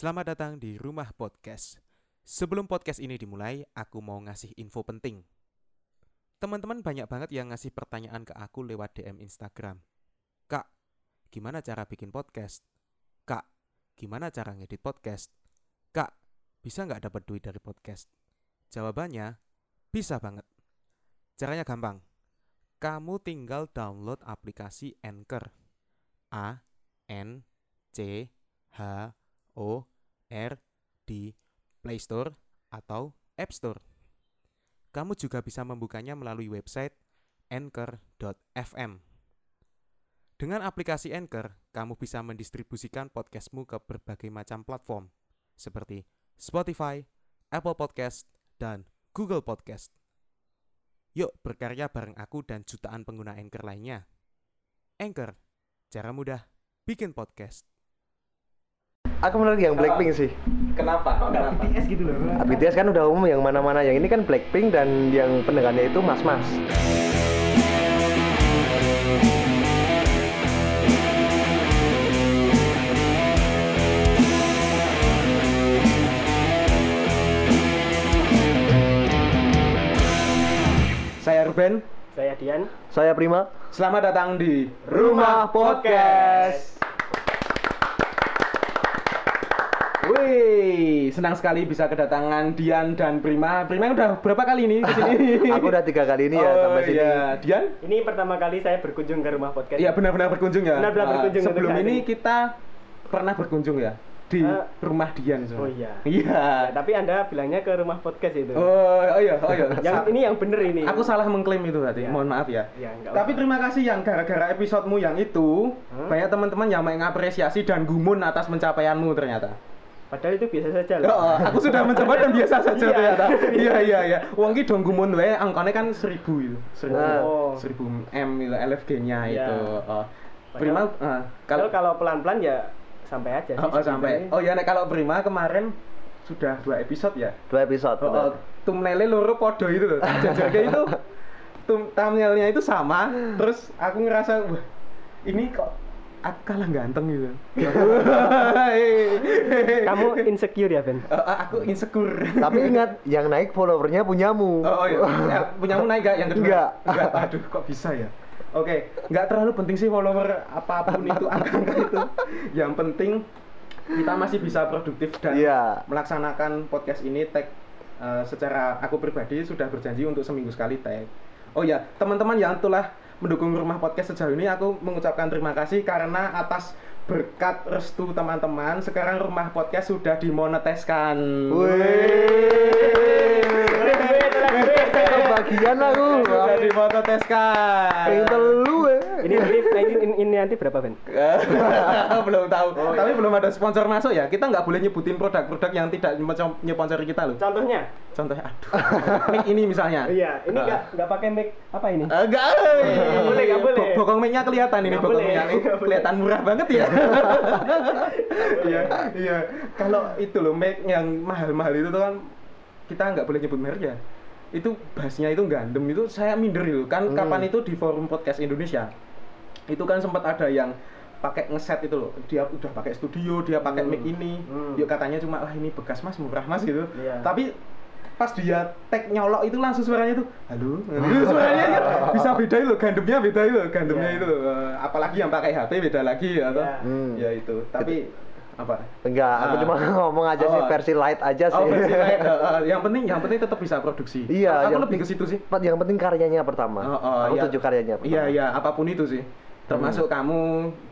Selamat datang di Rumah Podcast. Sebelum podcast ini dimulai, aku mau ngasih info penting. Teman-teman banyak banget yang ngasih pertanyaan ke aku lewat DM Instagram. Kak, gimana cara bikin podcast? Kak, gimana cara ngedit podcast? Kak, bisa nggak dapat duit dari podcast? Jawabannya, bisa banget. Caranya gampang. Kamu tinggal download aplikasi Anchor. A N C H O R di Play Store atau App Store. Kamu juga bisa membukanya melalui website anchor.fm. Dengan aplikasi Anchor, kamu bisa mendistribusikan podcastmu ke berbagai macam platform seperti Spotify, Apple Podcast, dan Google Podcast. Yuk berkarya bareng aku dan jutaan pengguna Anchor lainnya. Anchor, cara mudah bikin podcast. Aku menurut yang Blackpink sih. Kenapa? Kenapa? BTS gitu loh. BTS kan udah umum yang mana-mana. Yang ini kan Blackpink dan yang pendengarnya itu mas-mas. Saya Ruben. Saya Dian. Saya Prima. Selamat datang di Rumah Podcast. Wih, senang sekali bisa kedatangan Dian dan Prima. Prima udah berapa kali nih ke sini? Aku udah tiga kali ini ya oh, sampai sini. Iya. Dian? Ini pertama kali saya berkunjung ke rumah podcast. Iya benar-benar berkunjung ya. Benar-benar Ah, berkunjung Sebelum ini ini. kita pernah berkunjung ya di Eh, rumah Dian. Oh iya. Iya. Ya, tapi Anda bilangnya ke rumah podcast itu. Oh, oh iya, oh iya. Yang Sa- ini yang bener ini. Aku salah mengklaim itu tadi. Ya. Mohon maaf ya. Ya, enggak Tapi terima kasih yang gara-gara episodemu yang itu Hah? banyak teman-teman yang mengapresiasi dan gumun atas pencapaianmu ternyata. Padahal itu biasa saja Oh, loh. oh, aku sudah mencoba dan biasa saja Iya. ternyata. Iya iya iya. Wong ki dong gumun wae angkane kan 1000 itu. 1000. Ah. Oh. 1000 M itu LFG-nya Iya. itu. Oh. Prima ah, Kalau kalau pelan-pelan ya sampai aja sih. oh, oh, sampai. Oh ya nek kalau Prima kemarin sudah dua episode ya. Dua episode. Oh, oh, tumlele loro podo itu loh. Jajarnya itu thumbnailnya itu sama. Terus aku ngerasa wah ini kok kalah ganteng gitu. Kamu insecure ya, Ben? Eh, aku insecure. Tapi ingat, yang naik followernya punyamu. Oh, oh iya, Ya, punyamu naik gak yang kedua? Enggak. Enggak. Aduh, kok bisa ya? Oke, nggak terlalu penting sih follower apa pun itu angka itu. Yang penting kita masih bisa produktif dan Iya. melaksanakan podcast ini tag eh, secara aku pribadi sudah berjanji untuk seminggu sekali tag. Oh ya, teman-teman yang telah mendukung rumah podcast sejauh ini aku mengucapkan terima kasih karena atas berkat restu teman-teman sekarang rumah podcast sudah dimonetiskan. Kebagian aku. Sudah dimonetiskan. Pengen telu eh. Ini ini, ini, ini, ini nanti berapa, Ben? belum tahu. Oh, Tapi iya. belum ada sponsor masuk ya. Kita nggak boleh nyebutin produk-produk yang tidak nyeponsori kita loh. Contohnya? Contohnya, aduh. Mic ini misalnya. Iya, ini Ah. nggak nggak pakai mic apa ini? Enggak. Nggak boleh, nggak boleh. Bokong mic-nya kelihatan ini bokong mic-nya. Kelihatan murah banget ya. Iya, iya. Kalau itu loh mic yang mahal-mahal itu tuh kan kita nggak boleh nyebut merek ya. Itu bassnya itu gandem itu saya minder itu kan Hmm. kapan itu di forum podcast Indonesia itu kan sempat ada yang pakai ngeset itu loh dia udah pakai studio dia pakai Hmm. mic ini Hmm. yuk katanya cuma lah ini bekas mas murah mas gitu Iya. tapi pas dia tag nyolok itu langsung suaranya tuh halo Itu suaranya kan bisa beda itu gandemnya beda itu gandemnya Iya. itu Eh, apalagi yang pakai HP beda lagi atau Iya. Hmm. ya itu tapi apa Enggak, aku Ah. cuma ngomong aja sih Oh. versi light aja sih. Oh, versi. Eh, eh, yang penting yang penting tetap bisa produksi. Iya, aku yang lebih ke situ sih. Yang penting karyanya pertama. Oh, oh, aku iya. tuju karyanya pertama. Iya iya apa pun itu sih. Termasuk kamu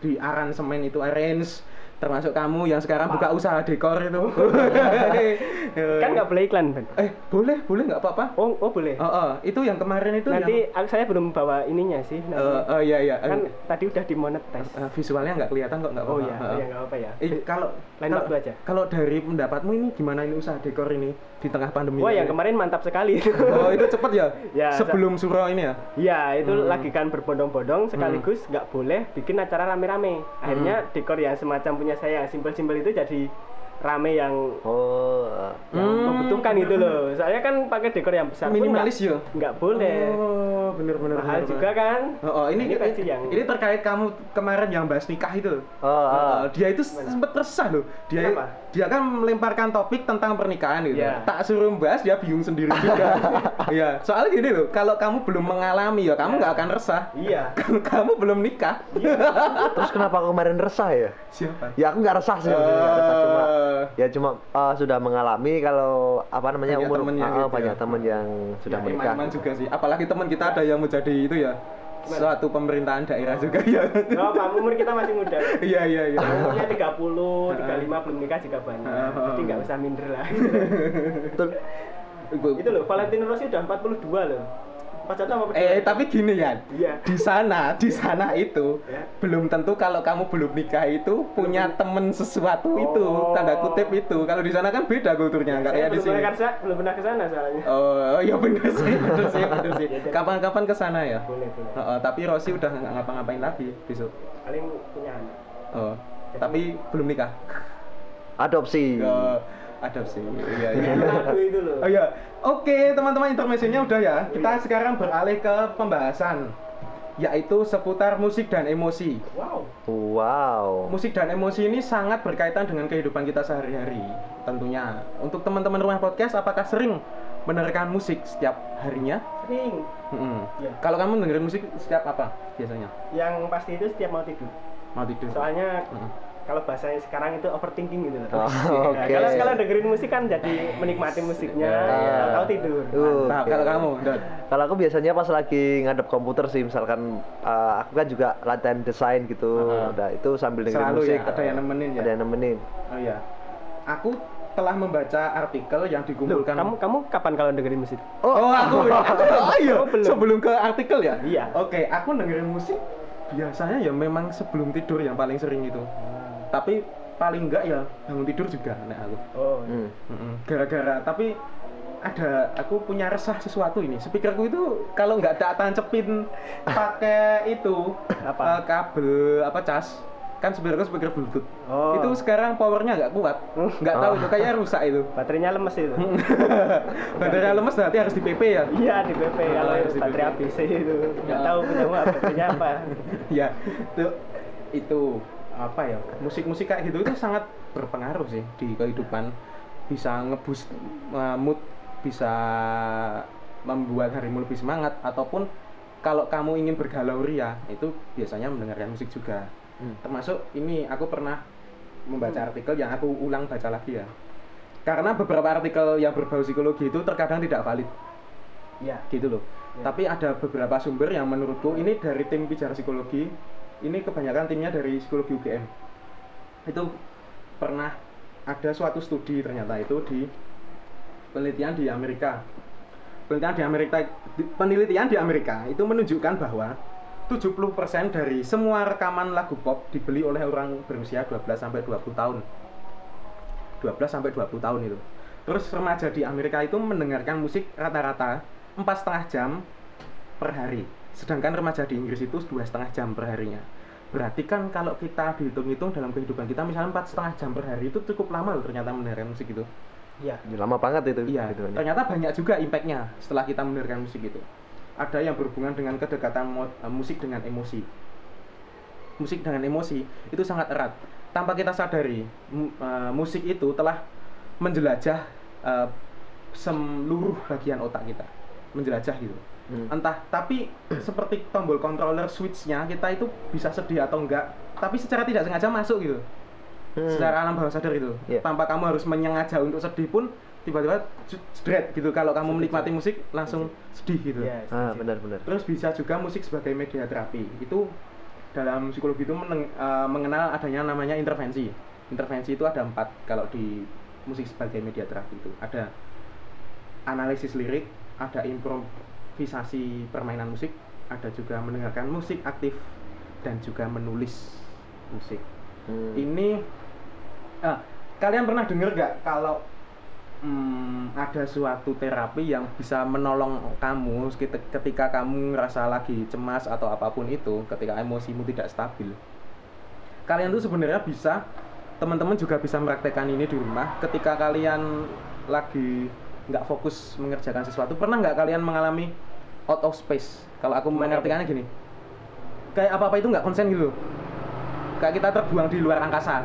di aransemen itu arrange, termasuk kamu yang sekarang buka usaha dekor itu. Kan nggak boleh iklan, Ben. Eh boleh boleh nggak apa-apa. Oh, oh boleh. Oh, oh, itu yang kemarin itu Nanti yang. saya belum bawa ininya sih. nanti. Eh, oh iya iya. kan Eh, tadi udah dimonetis. eh, visualnya nggak kelihatan kok nggak oh apa-apa. iya, Eh, oh iya nggak apa ya. Eh kalau Lain waktu aja. Kalau dari pendapatmu ini gimana ini usaha dekor ini di tengah pandemi? Wah, ini? yang kemarin mantap sekali. Oh itu cepet ya? Ya, Sebelum suro ini ya? Iya, itu Hmm. lagi kan berbondong-bondong sekaligus nggak boleh bikin acara rame-rame. Akhirnya dekor yang semacam punya saya simpel-simpel itu jadi rame yang Oh, yang Hmm. membutuhkan gitu loh. Soalnya kan pakai dekor yang besar Minimalis ya? nggak boleh. Oh, bener-bener. Mahal juga kan. Oh, oh, ini, Ini versi yang- ini terkait kamu kemarin yang bahas nikah itu. oh, Oh, oh. dia itu sempat resah loh. Dia Kenapa? dia kan melemparkan topik tentang pernikahan gitu. Iya. Tak suruh bahas dia bingung sendiri juga. Iya, soalnya gini loh, kalau kamu belum mengalami ya kamu nggak akan resah. Iya. Kalau kamu belum nikah. Terus kenapa aku kemarin resah ya? Siapa? Ya aku nggak resah sih, resah cuma Ya cuma uh, sudah mengalami kalau apa namanya Banyak umur temen yang uh, gitu banyak ya. teman yang sudah ya, menikah. iman-iman juga sih. Apalagi teman kita ada yang menjadi itu ya. Suatu pemerintahan daerah juga ya. Oh, Pak, umur kita masih muda. Iya iya iya. Umurnya 30, 35 belum nikah juga banyak. Jadi nggak usah minder lah. Betul. itu loh, Valentino Rossi udah 42 loh. Pacarnya apa Eh tapi gini ya, Iya. di sana di sana itu Ya. belum tentu kalau kamu belum nikah itu punya temen sesuatu itu Oh. tanda kutip itu. Kalau di sana kan beda kulturnya nggak Saya kayak di belum sini. pernah ke sana, belum pernah ke sana soalnya. Oh, oh iya bener sih, bener sih, bener sih. Ya, jadi- Kapan-kapan ke sana ya? Boleh, boleh. Oh, oh, tapi Rossi udah nggak ngapa-ngapain lagi besok. Paling punya anak. Oh, tapi belum nikah. Adopsi. Oh, adopsi. Iya iya. Lagu itu loh. Oh iya. Oke, teman-teman intermezzonya udah ya. Kita sekarang beralih ke pembahasan yaitu seputar musik dan emosi. Wow. Wow. Musik dan emosi ini sangat berkaitan dengan kehidupan kita sehari-hari. Tentunya. Untuk teman-teman rumah podcast apakah sering mendengarkan musik setiap harinya? Sering. Mm-mm. Iya. Kalau kamu dengerin musik setiap apa biasanya? Yang pasti itu setiap mau tidur. Mau tidur. Soalnya Mm. Kalau bahasanya sekarang itu overthinking gitu loh. Oh, Nah, oke. kalau kalau dengerin musik kan jadi menikmati musiknya, Iya. tahu tidur. Uh, Nah, oke. kalau kamu. Kalau aku biasanya pas lagi ngadep komputer sih, misalkan uh, aku kan juga latihan desain gitu, Heeh. udah itu sambil dengerin Selalu musik. ya, ada yang nemenin ya? Ada yang nemenin. Oh iya. Aku telah membaca artikel yang Loh, dikumpulkan kamu kamu kapan kalau dengerin musik? Oh, aku. oh iya. Oh, belum. Sebelum ke artikel ya? Iya. Oke, aku dengerin musik biasanya ya memang sebelum tidur yang paling sering itu. Tapi paling enggak ya bangun tidur juga nek aku. Oh. Hmm. Mm-mm. Gara-gara tapi ada aku punya resah sesuatu ini. Speakerku itu kalau nggak tak tancepin pakai itu Apa? eh, kabel apa cas kan speakerku speaker bluetooth Oh. itu sekarang powernya nggak kuat nggak tahu itu kayaknya rusak itu Baterainya lemes itu. baterai lemes berarti harus di PP ya Iya di BP kalau harus di baterai habis itu nggak Ya. tahu punya apa baterainya apa. ya itu itu apa ya musik-musik kayak gitu itu sangat berpengaruh sih di kehidupan bisa ngeboost uh, mood bisa membuat harimu lebih semangat ataupun kalau kamu ingin bergalau ria itu biasanya mendengarkan musik juga Hmm. termasuk ini aku pernah membaca artikel yang aku ulang baca lagi ya karena beberapa artikel yang berbau psikologi itu terkadang tidak valid Iya. gitu loh. Ya. Tapi ada beberapa sumber yang menurutku ini dari tim bicara psikologi, ini kebanyakan timnya dari psikologi UGM. Itu pernah ada suatu studi ternyata itu di penelitian di Amerika. Penelitian di Amerika penelitian di Amerika itu menunjukkan bahwa 70% dari semua rekaman lagu pop dibeli oleh orang berusia 12 sampai 20 tahun. 12 sampai 20 tahun itu. Terus remaja di Amerika itu mendengarkan musik rata-rata empat setengah jam per hari. Sedangkan remaja di Inggris itu dua setengah jam per harinya. Berarti kan kalau kita dihitung-hitung dalam kehidupan kita misalnya empat setengah jam per hari itu cukup lama loh ternyata mendengarkan musik itu. Iya. Ya, lama banget itu. Iya, gitu ternyata banyak juga impactnya setelah kita mendengarkan musik itu. Ada yang berhubungan dengan kedekatan eh, musik dengan emosi. Musik dengan emosi itu sangat erat. Tanpa kita sadari, mu- eh, musik itu telah menjelajah eh, seluruh bagian otak kita, menjelajah gitu. Hmm. Entah, tapi seperti tombol controller switchnya kita itu bisa sedih atau enggak, tapi secara tidak sengaja masuk gitu Hmm. secara alam bawah sadar itu Iya. tanpa kamu harus menyengaja untuk sedih pun tiba-tiba jedret gitu kalau kamu menikmati musik langsung sedih gitu Iya. Ah, benar-benar. terus bisa juga musik sebagai media terapi itu dalam psikologi itu meneng- eh, mengenal adanya namanya intervensi intervensi itu ada empat kalau di musik sebagai media terapi itu ada analisis lirik ada improvisasi permainan musik ada juga mendengarkan musik aktif dan juga menulis musik. Hmm. ini ah, kalian pernah dengar gak kalau hmm, ada suatu terapi yang bisa menolong kamu keti- ketika kamu ngerasa lagi cemas atau apa pun itu ketika emosimu tidak stabil? Kalian tuh sebenarnya bisa teman-teman juga bisa mempraktekkan ini di rumah. Ketika kalian lagi nggak fokus mengerjakan sesuatu pernah nggak kalian mengalami out of space. Kalau aku Gimana mengartikannya gini. Kayak apa apa itu nggak konsen gitu kayak kita terbuang di luar angkasa.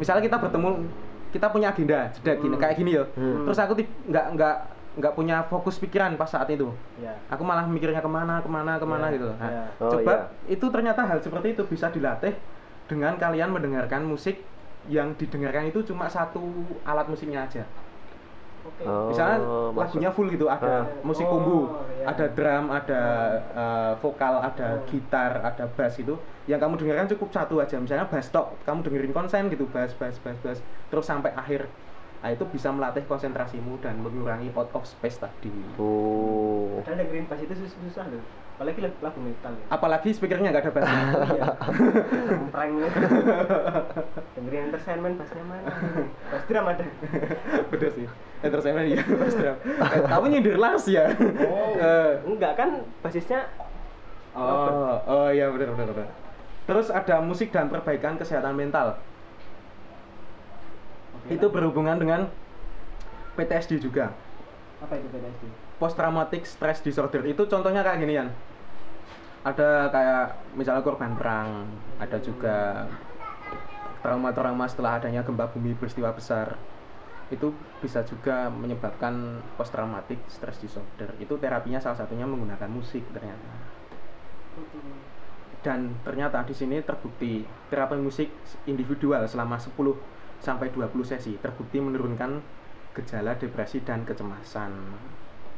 Misalnya kita bertemu kita punya agenda jeda gini Hmm. kayak gini ya. Hmm. terus aku nggak nggak nggak punya fokus pikiran pas saat itu. Ya. Aku malah mikirnya ke mana ke mana ke mana Ya, gitu nah, ya. Oh, coba iya. itu ternyata hal seperti itu bisa dilatih dengan kalian mendengarkan musik yang didengarkan itu cuma satu alat musiknya aja Oh, misalnya masuk. lagunya full gitu ada Ah. musik Oh, kumbu iya. ada drum ada eh, vokal ada Hmm. gitar ada bass itu yang kamu dengarkan cukup satu aja misalnya bass tok kamu dengerin konsen gitu bass bass bass bass terus sampai akhir nah itu bisa melatih konsentrasimu dan mengurangi out of space tadi. Oh. padahal dengerin bass itu susah, susah loh. Apalagi lagu, metal ya. Apalagi speakernya nggak ada bassnya. Iya. Prank dengerin entertainment bassnya mana? Bass drum ada. Bener sih. Entertainment ya bass drum. Eh, kamu nyindir Lars ya. Eh, enggak kan basisnya oh oh iya benar benar benar terus ada musik dan perbaikan kesehatan mental itu berhubungan dengan PTSD juga. Apa itu PTSD post traumatic stress disorder. Itu contohnya kayak gini Yan. Ada kayak misalnya korban perang ada juga trauma-trauma setelah adanya gempa bumi peristiwa besar. Itu bisa juga menyebabkan post traumatic stress disorder. Itu terapinya salah satunya menggunakan musik ternyata. Dan ternyata di sini terbukti terapi musik individual selama 10 sampai 20 sesi terbukti menurunkan gejala depresi dan kecemasan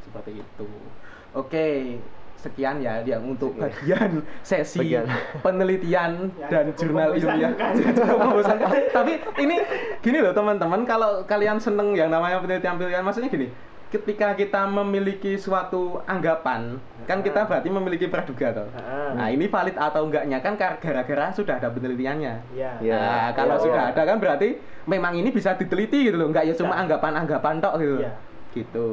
seperti itu. Oke, sekian ya yang untuk Sekian. bagian sesi Bagian. penelitian Ya, dan cukup jurnal ilmiah. Tapi ini gini loh teman-teman, kalau kalian seneng yang namanya penelitian-penelitian, maksudnya gini, ketika kita memiliki suatu anggapan, kan kita berarti memiliki praduga toh. Ah. Nah, ini valid atau enggaknya kan gara-gara sudah ada penelitiannya. iya Iya. Nah, kalau iya, sudah iya. ada kan berarti memang ini bisa diteliti gitu loh, enggak ya cuma anggapan-anggapan tok gitu. Iya. Gitu.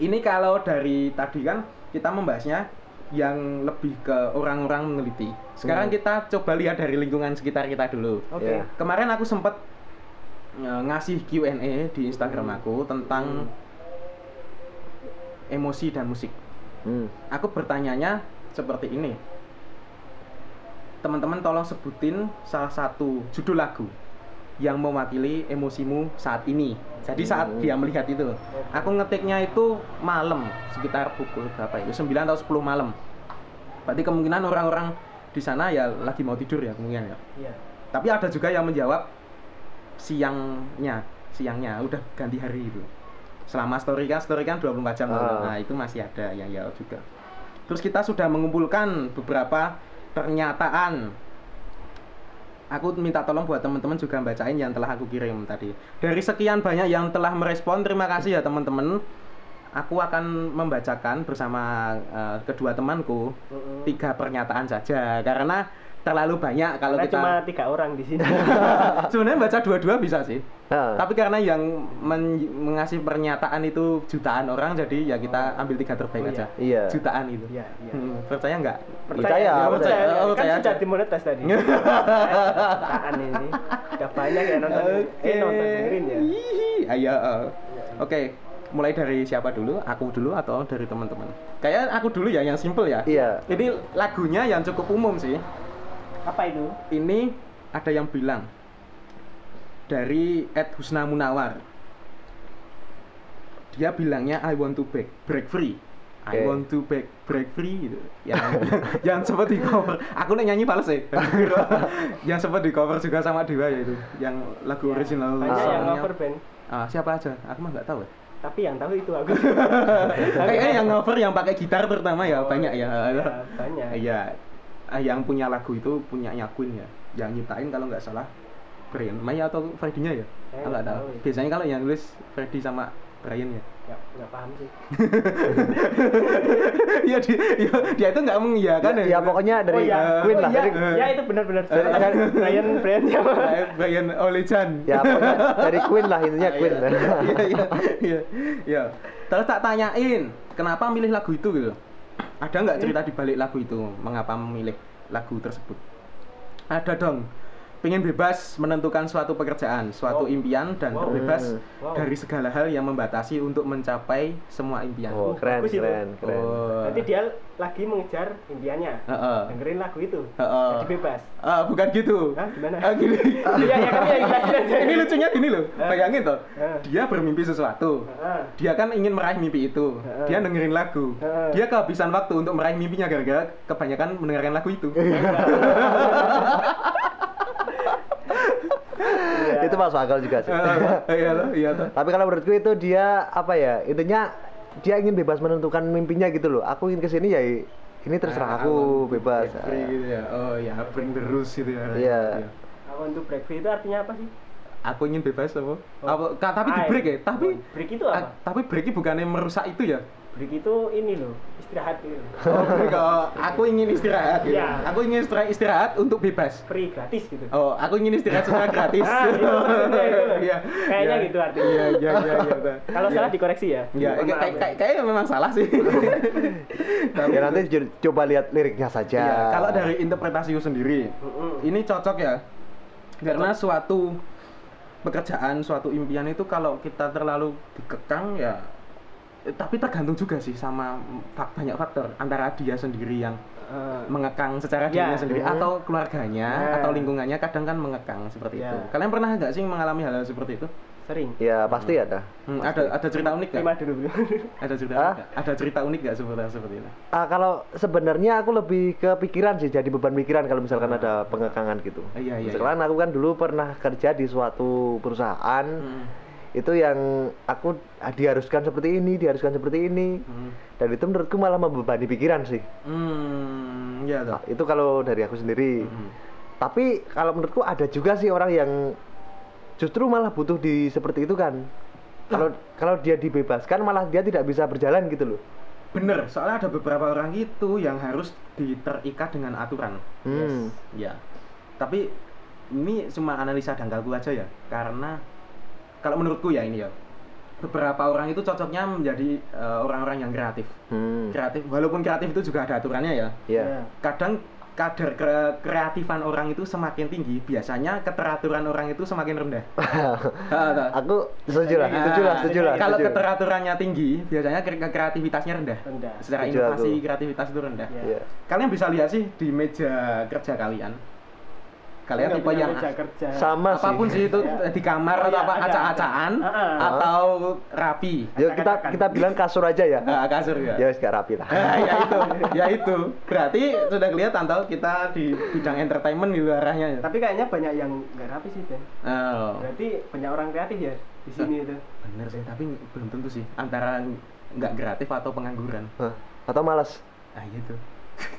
Ini kalau dari tadi kan kita membahasnya yang lebih ke orang-orang meneliti. Sekarang Hmm. kita coba lihat dari lingkungan sekitar kita dulu. oke Iya. Kemarin aku sempat eh, ngasih Q&A di Instagram aku tentang emosi dan musik. Hmm. Aku bertanyanya seperti ini. Teman-teman tolong sebutin salah satu judul lagu yang mewakili emosimu saat ini. Jadi saat Hmm. dia melihat itu, aku ngetiknya itu malam sekitar pukul berapa itu? 9 atau 10 malam. Berarti kemungkinan orang-orang di sana ya lagi mau tidur ya kemungkinan ya. iya Tapi ada juga yang menjawab siangnya, siangnya udah ganti hari itu. Selama story kan, story kan 24 jam. Ah. Nah, itu masih ada yang jawab juga. Terus kita sudah mengumpulkan beberapa pernyataan. Aku minta tolong buat teman-teman juga bacain yang telah aku kirim tadi. Dari sekian banyak yang telah merespon, terima kasih ya teman-teman. Aku akan membacakan bersama eh, kedua temanku Mm-mm. tiga pernyataan saja karena terlalu banyak kalau Karena kita cuma tiga orang di sini sebenarnya baca dua-dua bisa sih Tapi karena yang men- mengasih pernyataan itu jutaan orang jadi ya kita Oh. ambil tiga terbaik Oh, aja iya. jutaan itu iya iya Hmm, percaya nggak Percaya, Ya, percaya. percaya, kan oh, percaya sudah dimonetas tadi Jutaan ini udah banyak ya nonton Oke. eh nonton dengerin ya ayo. eh. Oke, mulai dari siapa dulu? Aku dulu atau dari teman-teman? Kayak aku dulu ya, yang simple ya. Iya. Ini lagunya yang cukup umum sih. apa itu Ini ada yang bilang dari Ed Husna Munawar. Dia bilangnya I want to break, break free. I Oke. want to break, break free gitu. Yang yang sempat di cover. Aku nih nyanyi fals ya. yang sempat di cover juga sama Dewa ya itu. Yang lagu original banyak yang cover band Ah, siapa aja? Aku mah nggak tahu ya. tapi yang tahu itu aku Kayaknya yang cover yang pakai gitar terutama ya Oh, banyak ya. iya, banyak Iya. Ah, yang punya lagu itu punyanya Queen ya. Yang nyiptain kalau nggak salah Brian May atau Freddy-nya ya? Saya nggak tahu. ya. Biasanya kalau yang nulis Freddy sama Brian ya. nggak nggak paham sih Iya dia, dia, dia itu nggak mengiyakan Ya, ya pokoknya dari oh, iya. Queen oh, lah. iya. Dari, ya itu benar-benar Dari- dari- Brian Brian siapa Brian- Olejan. ya pokoknya dari Queen lah intinya Queen. Iya, iya, iya, iya. Terus tak tanyain, kenapa milih lagu itu gitu? Ada nggak cerita di balik lagu itu? Mengapa memilih lagu tersebut? Ada dong. Pengen bebas menentukan suatu pekerjaan, suatu Wow. impian dan Wow. terbebas Wow. dari segala hal yang membatasi untuk mencapai semua impian. Oh, keren, bagus itu. keren, keren. Oh. Nanti dia lagi mengejar impiannya. Heeh. Dengerin lagu itu. Heeh. Jadi bebas. Ah, bukan gitu. Hah, gimana? Ah, gini. Kami yang jelasin aja. ini lucunya gini loh. Ah. Bayangin toh. Ah. Dia bermimpi sesuatu. Heeh. Dia kan ingin meraih mimpi itu. Heeh. Dia dengerin lagu. Heeh. Dia kehabisan waktu untuk meraih mimpinya gara-gara kebanyakan mendengarkan lagu itu. Itu masuk akal juga sih. Eh, Iya loh, iya toh. Tapi kalau menurutku itu dia apa ya? Intinya dia ingin bebas menentukan mimpinya gitu loh. Aku ingin ke sini ya ini terserah Ah, aku bebas. break free gitu ya. Oh ya, bring the rules gitu ya. Iya. Apa untuk break free itu artinya apa sih? Aku ingin bebas apa? Oh. Apa tapi di break ya. Tapi break itu apa? tapi break bukannya merusak itu ya? Break itu ini loh, istirahat gitu. Oh, break, oh, aku ingin istirahat gitu. Iya. Aku ingin istirahat, istirahat untuk bebas. Free gratis gitu. Oh, aku ingin istirahat secara gratis. Ah, itu loh. Iya. Kayaknya Iya. gitu artinya. Iya, iya, iya, iya. Bang. Kalau Iya. salah dikoreksi ya. Ya, kayak maaf ya. kayak kayaknya memang salah sih. Tapi- Ya nanti coba lihat liriknya saja. Iya, kalau dari interpretasi sendiri, ini cocok ya. Karena suatu pekerjaan, suatu impian itu kalau kita terlalu dikekang ya tapi tergantung juga sih sama fak- banyak faktor antara dia sendiri yang Eh, mengekang secara Ya. dirinya sendiri Hmm. atau keluarganya Nah. atau lingkungannya kadang kan mengekang seperti Ya. itu. Kalian pernah nggak sih mengalami hal, hal seperti itu? sering. Ya pasti ada. Hmm, ada ada cerita unik Terima nggak? dulu. Ada cerita unik nggak? Ada cerita unik nggak seperti seperti itu? Ah, kalau sebenarnya aku lebih ke pikiran sih, jadi beban pikiran kalau misalkan ada pengekangan gitu. Ah, iya, iya, Misalkan aku kan dulu pernah kerja di suatu perusahaan Hmm. Itu yang aku ah, diharuskan seperti ini, diharuskan seperti ini, Hmm. dan itu menurutku malah membebani pikiran sih. Hmm, ya Nah, itu kalau dari aku sendiri. Hmm. Tapi kalau menurutku ada juga sih orang yang justru malah butuh di seperti itu kan. Kalau kalau dia dibebaskan malah dia tidak bisa berjalan gitu loh. Bener, soalnya ada beberapa orang itu yang harus diterikat dengan aturan. Hmm. Ya. Tapi ini cuma analisa dangkalku aja ya, karena kalau menurutku ya ini ya, beberapa orang itu cocoknya menjadi eh, orang-orang yang kreatif. Hmm. Kreatif, walaupun kreatif itu juga ada aturannya ya. Ya. Kadang kadar kre- kreatifan orang itu semakin tinggi, biasanya keteraturan orang itu semakin rendah. Aku setuju lah, Nah, setuju lah, setuju lah. Kalau setuju. keteraturannya tinggi, biasanya kre- kreativitasnya rendah. Rendah. Secara Setuju inovasi, aku. kreativitas itu rendah. Iya. Iya. Kalian bisa lihat sih di meja kerja kalian. Kalian tipe yang meja kerja. Sama apa pun sih itu Iya. di kamar Oh, atau iya, apa ada, acak-acakan atau rapi. Yuk kita kita bilang kasur aja ya. Nah, kasur ya. Ya wis gak rapi lah. Ah, ya itu, ya itu. Berarti sudah kelihatan tahu kita di bidang entertainment gitu arahnya ya. Tapi kayaknya banyak yang nggak rapi sih, Ben. Oh. Berarti banyak orang kreatif ya di sini itu. Bener sih, tapi belum tentu sih antara nggak kreatif atau pengangguran. Hah, Atau malas. Ah gitu.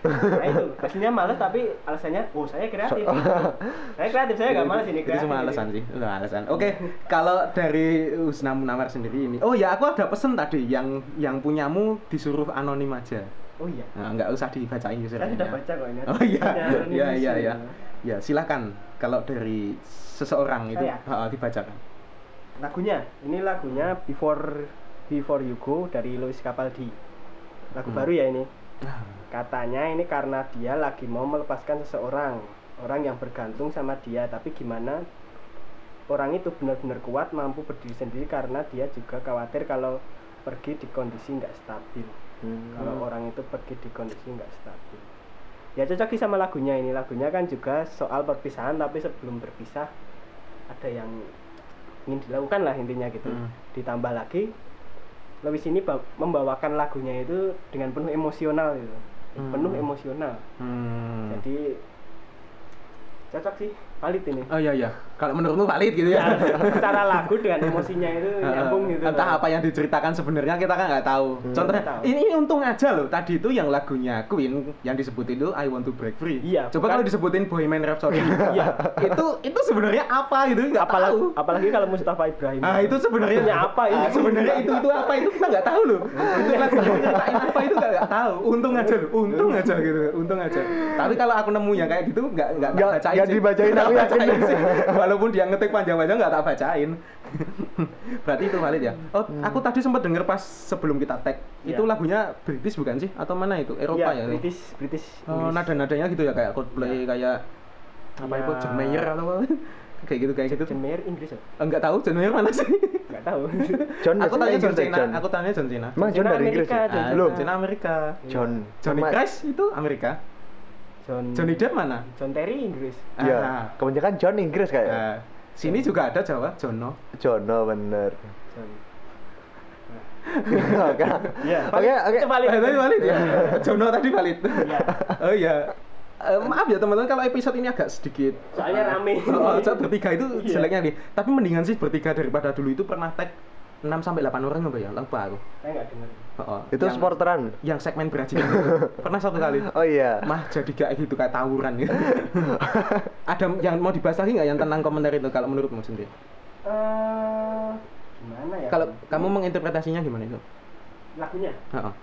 Nah itu, pastinya males tapi alasannya, oh saya kreatif. saya kreatif, saya nggak males ini Itu kreatif. cuma alasan sih, itu alasan. Oke, kalau dari Usna Munawar sendiri ini. Oh ya, aku ada pesen tadi yang yang punyamu disuruh anonim aja. Oh iya. Nah, nggak usah dibacain Saya username-nya. sudah baca kok ini. Oh iya, iya iya iya. Ya, silakan kalau dari seseorang itu Saya? ha, dibacakan. Lagunya, ini lagunya Before Before You Go dari Louis Capaldi. Lagu Hmm. baru ya ini. Katanya ini karena dia lagi mau melepaskan seseorang, orang yang bergantung sama dia, tapi gimana orang itu benar-benar kuat mampu berdiri sendiri karena dia juga khawatir kalau pergi di kondisi nggak stabil. Hmm. Kalau orang itu pergi di kondisi nggak stabil. Ya cocok sih sama lagunya ini. Lagunya kan juga soal perpisahan, tapi sebelum berpisah ada yang ingin dilakukan lah intinya gitu. Hmm. Ditambah lagi Lewis ini ba- membawakan lagunya itu dengan penuh emosional gitu. Hmm. Penuh emosional. Hmm. Jadi cocok sih valid ini. Oh iya iya. Kalau menurutmu valid gitu Ya, ya. secara lagu dengan emosinya itu nyambung gitu. Entah apa yang diceritakan sebenarnya kita kan nggak tahu. Hmm. Contohnya tahu. ini, ini untung aja loh. Tadi itu yang lagunya Queen yang disebutin itu I Want to Break Free. Iya, Coba bukan- kalau disebutin Bohemian Rhapsody. Iya. itu itu sebenarnya apa gitu nggak apalagi tahu. apalagi kalau Mustafa Ibrahim. Ah itu sebenarnya apa ini? Ah, sebenarnya itu itu apa itu kita nggak tahu loh. Itu lagunya ceritain apa itu nggak tahu. Untung aja loh, untung aja gitu, untung aja. Tapi kalau aku nemunya kayak gitu nggak nggak Nggak- bacain nggak sih. dibacain, aku yakin. Walaupun dia ngetik panjang-panjang nggak tak bacain. Berarti itu valid ya. Oh, aku tadi sempat denger pas sebelum kita tag. Itu Iya. lagunya British bukan sih? Atau mana itu? Eropa Iya, ya? British British. Oh, nada-nadanya gitu ya kayak Coldplay kayak apa Ya. itu John Mayer atau apa kayak gitu kayak gitu John Mayer Inggris ya enggak tahu John Mayer mana sih nggak tahu John aku tanya John ya, Cena John. aku tanya John Cena John Cena dari Inggris ya? John Ah, Cena. John Cena Amerika John. Johnny Crash itu Amerika John Johnny Depp mana John Terry Inggris Iya, Ah. kebanyakan John Inggris kayak. Ah, sini juga ada Jawa Jono Jono bener. John Oke. Iya, Oke, oke. itu valid. Eh, tadi valid ya Jono tadi valid Iya. oh iya Eh, maaf ya teman-teman kalau episode ini agak sedikit Soalnya rame. Oh, oh, bertiga itu Iya. jeleknya nih. Tapi mendingan sih bertiga daripada dulu itu pernah tag 6 sampai 8 orang apa ya? Lupa aku. Saya nggak dengar. Oh, oh. Itu Yang- sporteran. yang segmen berajikan pernah satu kali Oh iya. mah jadi kayak gitu kayak tawuran gitu ada yang mau dibahas lagi nggak yang tentang komentar itu kalau menurutmu sendiri Eh, gimana ya? kalau kamu menginterpretasinya gimana itu lagunya, Heeh.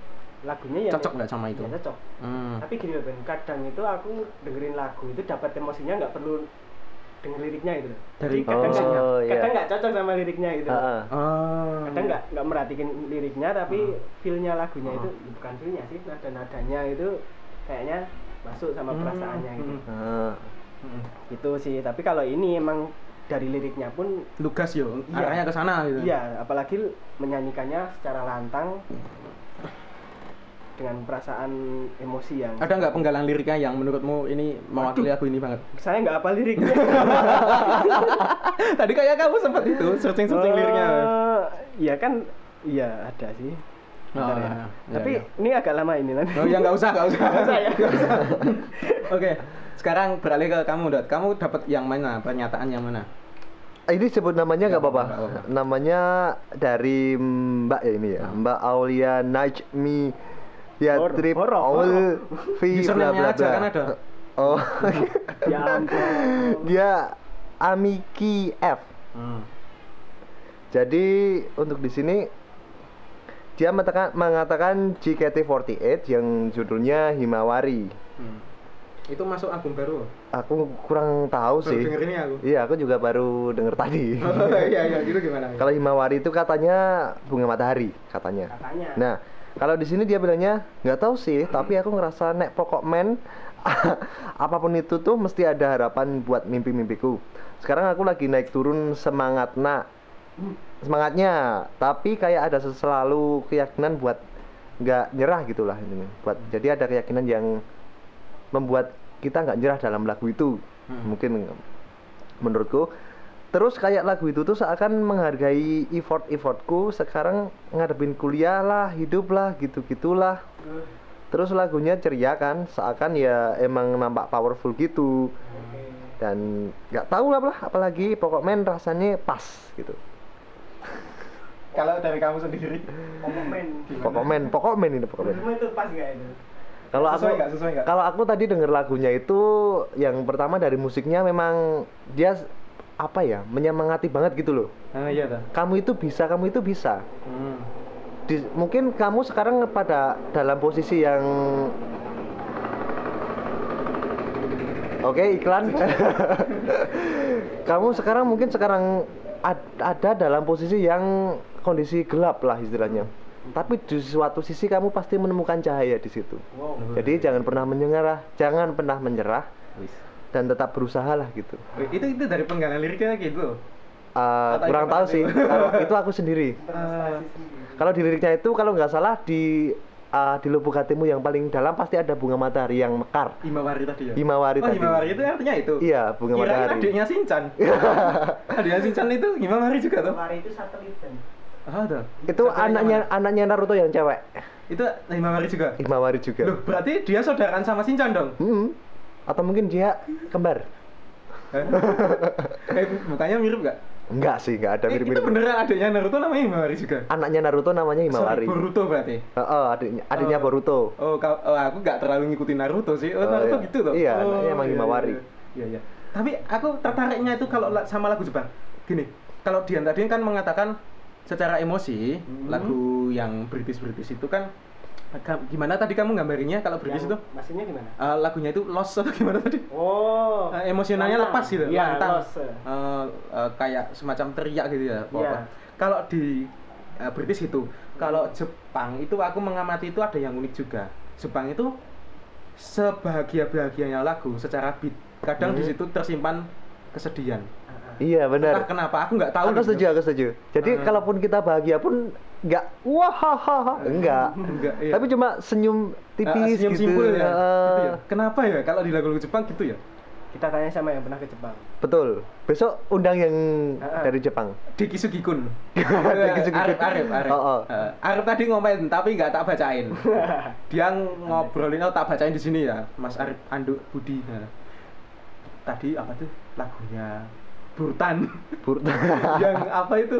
lagunya ya cocok nggak sama itu Ya, cocok. Hmm. Tapi gini loh Ben, kadang itu aku dengerin lagu itu dapat emosinya nggak perlu denger liriknya gitu. Dari kadang nggak Oh, iya. kadang nggak cocok sama liriknya gitu. Heeh. oh Kadang nggak nggak merhatiin liriknya tapi Hmm. feel-nya lagunya Hmm. itu ya bukan feel-nya sih, nada-nadanya itu kayaknya masuk sama Hmm, perasaannya gitu. hmm. Heeh. Hmm. Itu sih, tapi kalau ini emang dari liriknya pun lugas yo Iya. arahnya ke sana gitu Iya, apalagi menyanyikannya secara lantang dengan perasaan emosi yang ada nggak penggalan liriknya yang menurutmu ini mewakili lagu ini banget saya nggak apa liriknya tadi kayak kamu sempat itu searching searching liriknya Eh, iya kan iya ada sih Bentar Oh, ya. iya, tapi iya. ini agak lama ini nanti Oh ya nggak usah, nggak usah. Nggak usah ya? Usah. Oke, sekarang beralih ke kamu, Dot. Kamu dapat yang mana? Pernyataan yang mana? Ini sebut namanya nggak apa-apa. Namanya dari Mbak ya ini ya. Ah. Mbak Aulia Najmi ya Hor- trip horor, all horor. fi bla bla aja bla. kan ada. Oh. ya ampun Dia Amiki F. Hmm. Jadi untuk di sini dia mengatakan, mengatakan JKT48 yang judulnya Himawari. Hmm. Itu masuk album baru. Aku kurang tahu Baru sih. denger ini aku. Iya, aku juga baru denger tadi. Oh, iya iya, gitu gimana? Kalau Himawari itu katanya bunga matahari katanya. katanya Nah, kalau di sini dia bilangnya nggak tahu sih, tapi aku ngerasa nek pokok men apa pun itu tuh mesti ada harapan buat mimpi-mimpiku. Sekarang aku lagi naik turun semangat nak semangatnya, tapi kayak ada selalu keyakinan buat nggak nyerah gitulah ini. Buat jadi ada keyakinan yang membuat kita nggak nyerah dalam lagu itu. Hmm. Mungkin menurutku terus kayak lagu itu tuh seakan menghargai effort effortku sekarang ngadepin kuliah lah hidup lah gitu gitulah terus lagunya ceria kan seakan ya emang nampak powerful gitu. Dan nggak tahu lah lah apalagi pokok men rasanya pas gitu. Kalau dari kamu sendiri, komen pokok men pokok men ini pokok men. Itu pas nggak itu? Kalau aku kalau aku tadi denger lagunya itu yang pertama dari musiknya memang dia apa ya menyemangati banget gitu loh. Ah iya dah. kamu itu bisa kamu itu bisa. Hmm. Di- mungkin kamu sekarang pada dalam posisi yang Oke iklan. Kamu sekarang mungkin sekarang ad- ada dalam posisi yang kondisi gelap lah istilahnya. Tapi di suatu sisi kamu pasti menemukan cahaya di situ. Wow. Jadi jangan pernah menyerah Jangan pernah menyerah. Wis. Dan tetap berusaha lah gitu Itu itu dari penggalan liriknya gitu. Eh, Atau Kurang tahu sih Kalau itu aku sendiri. Kalau di liriknya itu kalau nggak salah di uh, di lubuk hatimu yang paling dalam pasti ada bunga matahari yang mekar. Himawari tadi ya. Himawari oh, tadi. Himawari itu artinya itu. Iya, bunga Kirain matahari. adiknya Shinchan. adiknya Shinchan itu Himawari juga tuh. Himawari itu satelit kan Ah, ada. Itu Satunya anaknya mana? anaknya Naruto yang cewek. Itu Himawari juga. Himawari juga. Loh, berarti dia saudaraan sama Shinchan dong? Hmm. Atau mungkin dia kembar. eh, mukanya mirip gak? Enggak sih, enggak ada Eh, itu mirip-mirip. beneran adiknya Naruto namanya Himawari juga? Anaknya Naruto namanya Himawari. Sorry, Boruto berarti? Heeh, adiknya adiknya Oh. Boruto. Oh, kau, oh, aku nggak terlalu ngikutin Naruto sih. Oh, Oh, Naruto iya. gitu tuh. Iya, oh, anaknya emang iya, Himawari. Iya, iya. iya. Tapi aku tertariknya itu kalau la- sama lagu Jepang. Gini, kalau Dian tadi kan mengatakan secara emosi Hmm. lagu yang British British itu kan gimana tadi kamu gambarinya kalau British itu maksudnya gimana Eh, lagunya itu lost atau gimana tadi? oh Eh, emosionalnya lantang. lepas gitu, Iya, lantang. lost. Eh, eh, kayak semacam teriak gitu ya. Iya. Kalau di eh, British itu, kalau Jepang itu aku mengamati itu ada yang unik juga. Jepang itu sebahagia bahagianya lagu secara beat kadang di Hmm. situ tersimpan kesedihan Iya entah benar. kenapa aku nggak tahu Aku gitu. setuju, aku setuju. Jadi Ah. kalaupun kita bahagia pun nggak wah hahaha, enggak. enggak iya. Tapi cuma senyum Ah, tipis senyum gitu. simpul ya, Ah, gitu ya. kenapa ya kalau di lagu-lagu Jepang gitu ya Kita tanya sama yang pernah ke Jepang. Betul. Besok undang yang Ah, ah. dari Jepang. Diki Sugikun Diki Sugikun. Arif Arif Arif Oh, oh. Eh, Arif tadi ngomen tapi nggak tak bacain dia ngobrolin oh tak bacain di sini ya Mas Arif Anduk Budi Nah. tadi apa tuh lagunya Burtan Bur- yang apa itu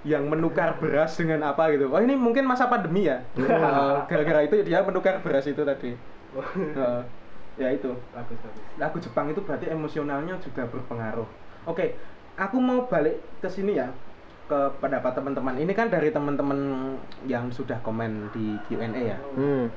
yang menukar beras dengan apa gitu oh ini mungkin masa pandemi ya Eh, gara-gara itu dia menukar beras itu tadi Eh, ya itu bagus bagus. lagu Jepang itu berarti emosionalnya juga berpengaruh. Oke, aku mau balik ke sini ya ke pendapat teman-teman. Ini kan dari teman-teman yang sudah komen di Q&A ya. Hmm.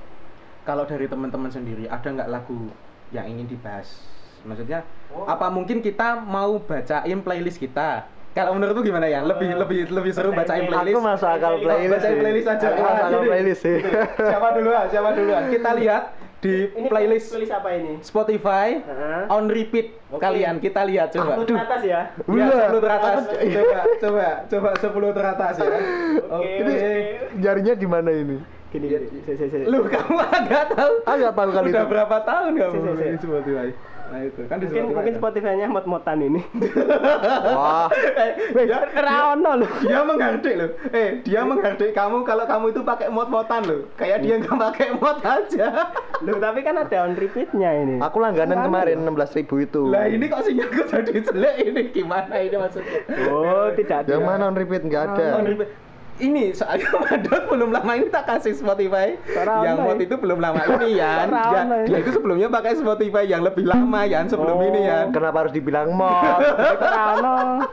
Kalau dari teman-teman sendiri ada nggak lagu yang ingin dibahas? Maksudnya Oh. apa mungkin kita mau bacain playlist kita? Kalau menurutmu gimana ya? Lebih lebih lebih seru bacain playlist. Aku masuk akal Playlist. bacain playlist aja. Aku masuk akal playlist sih. siapa duluan? Siapa duluan? Kita lihat di Ini playlist playlist apa ini? Spotify Heeh. on repeat Oke. kalian kita lihat coba. Sepuluh teratas ya. Ya, Udah. 10 teratas. Coba, coba, coba 10 teratas ya. Oke. Ini jarinya di mana ini? Gini, gini. Lu kamu agak tahu. Ah, nggak tahu kali Udah itu. berapa tahun kamu di Spotify? Nah itu kan di Mungkin mungkin kan? Spotify-nya mot-motan ini. Wah, Eh, dia, Raono loh. dia menghardik loh. Eh, dia menghardik kamu kalau kamu itu pakai mod-modan loh. Kayak dia nggak pakai mod aja. Loh, tapi kan ada on repeat-nya ini. aku langganan kemarin loh. 16.000 itu. Lah ini kok sinyalku jadi jelek ini gimana ini maksudnya? Oh, tidak ada. Yang mana on repeat nggak ada. On repeat. Ini soalnya Madot belum lama ini tak kasih Spotify. Rame. yang mod itu belum lama ini ya. dia, dia itu sebelumnya pakai Spotify yang lebih lama ya sebelum Oh. ini ya. Kenapa harus dibilang mod? Raono.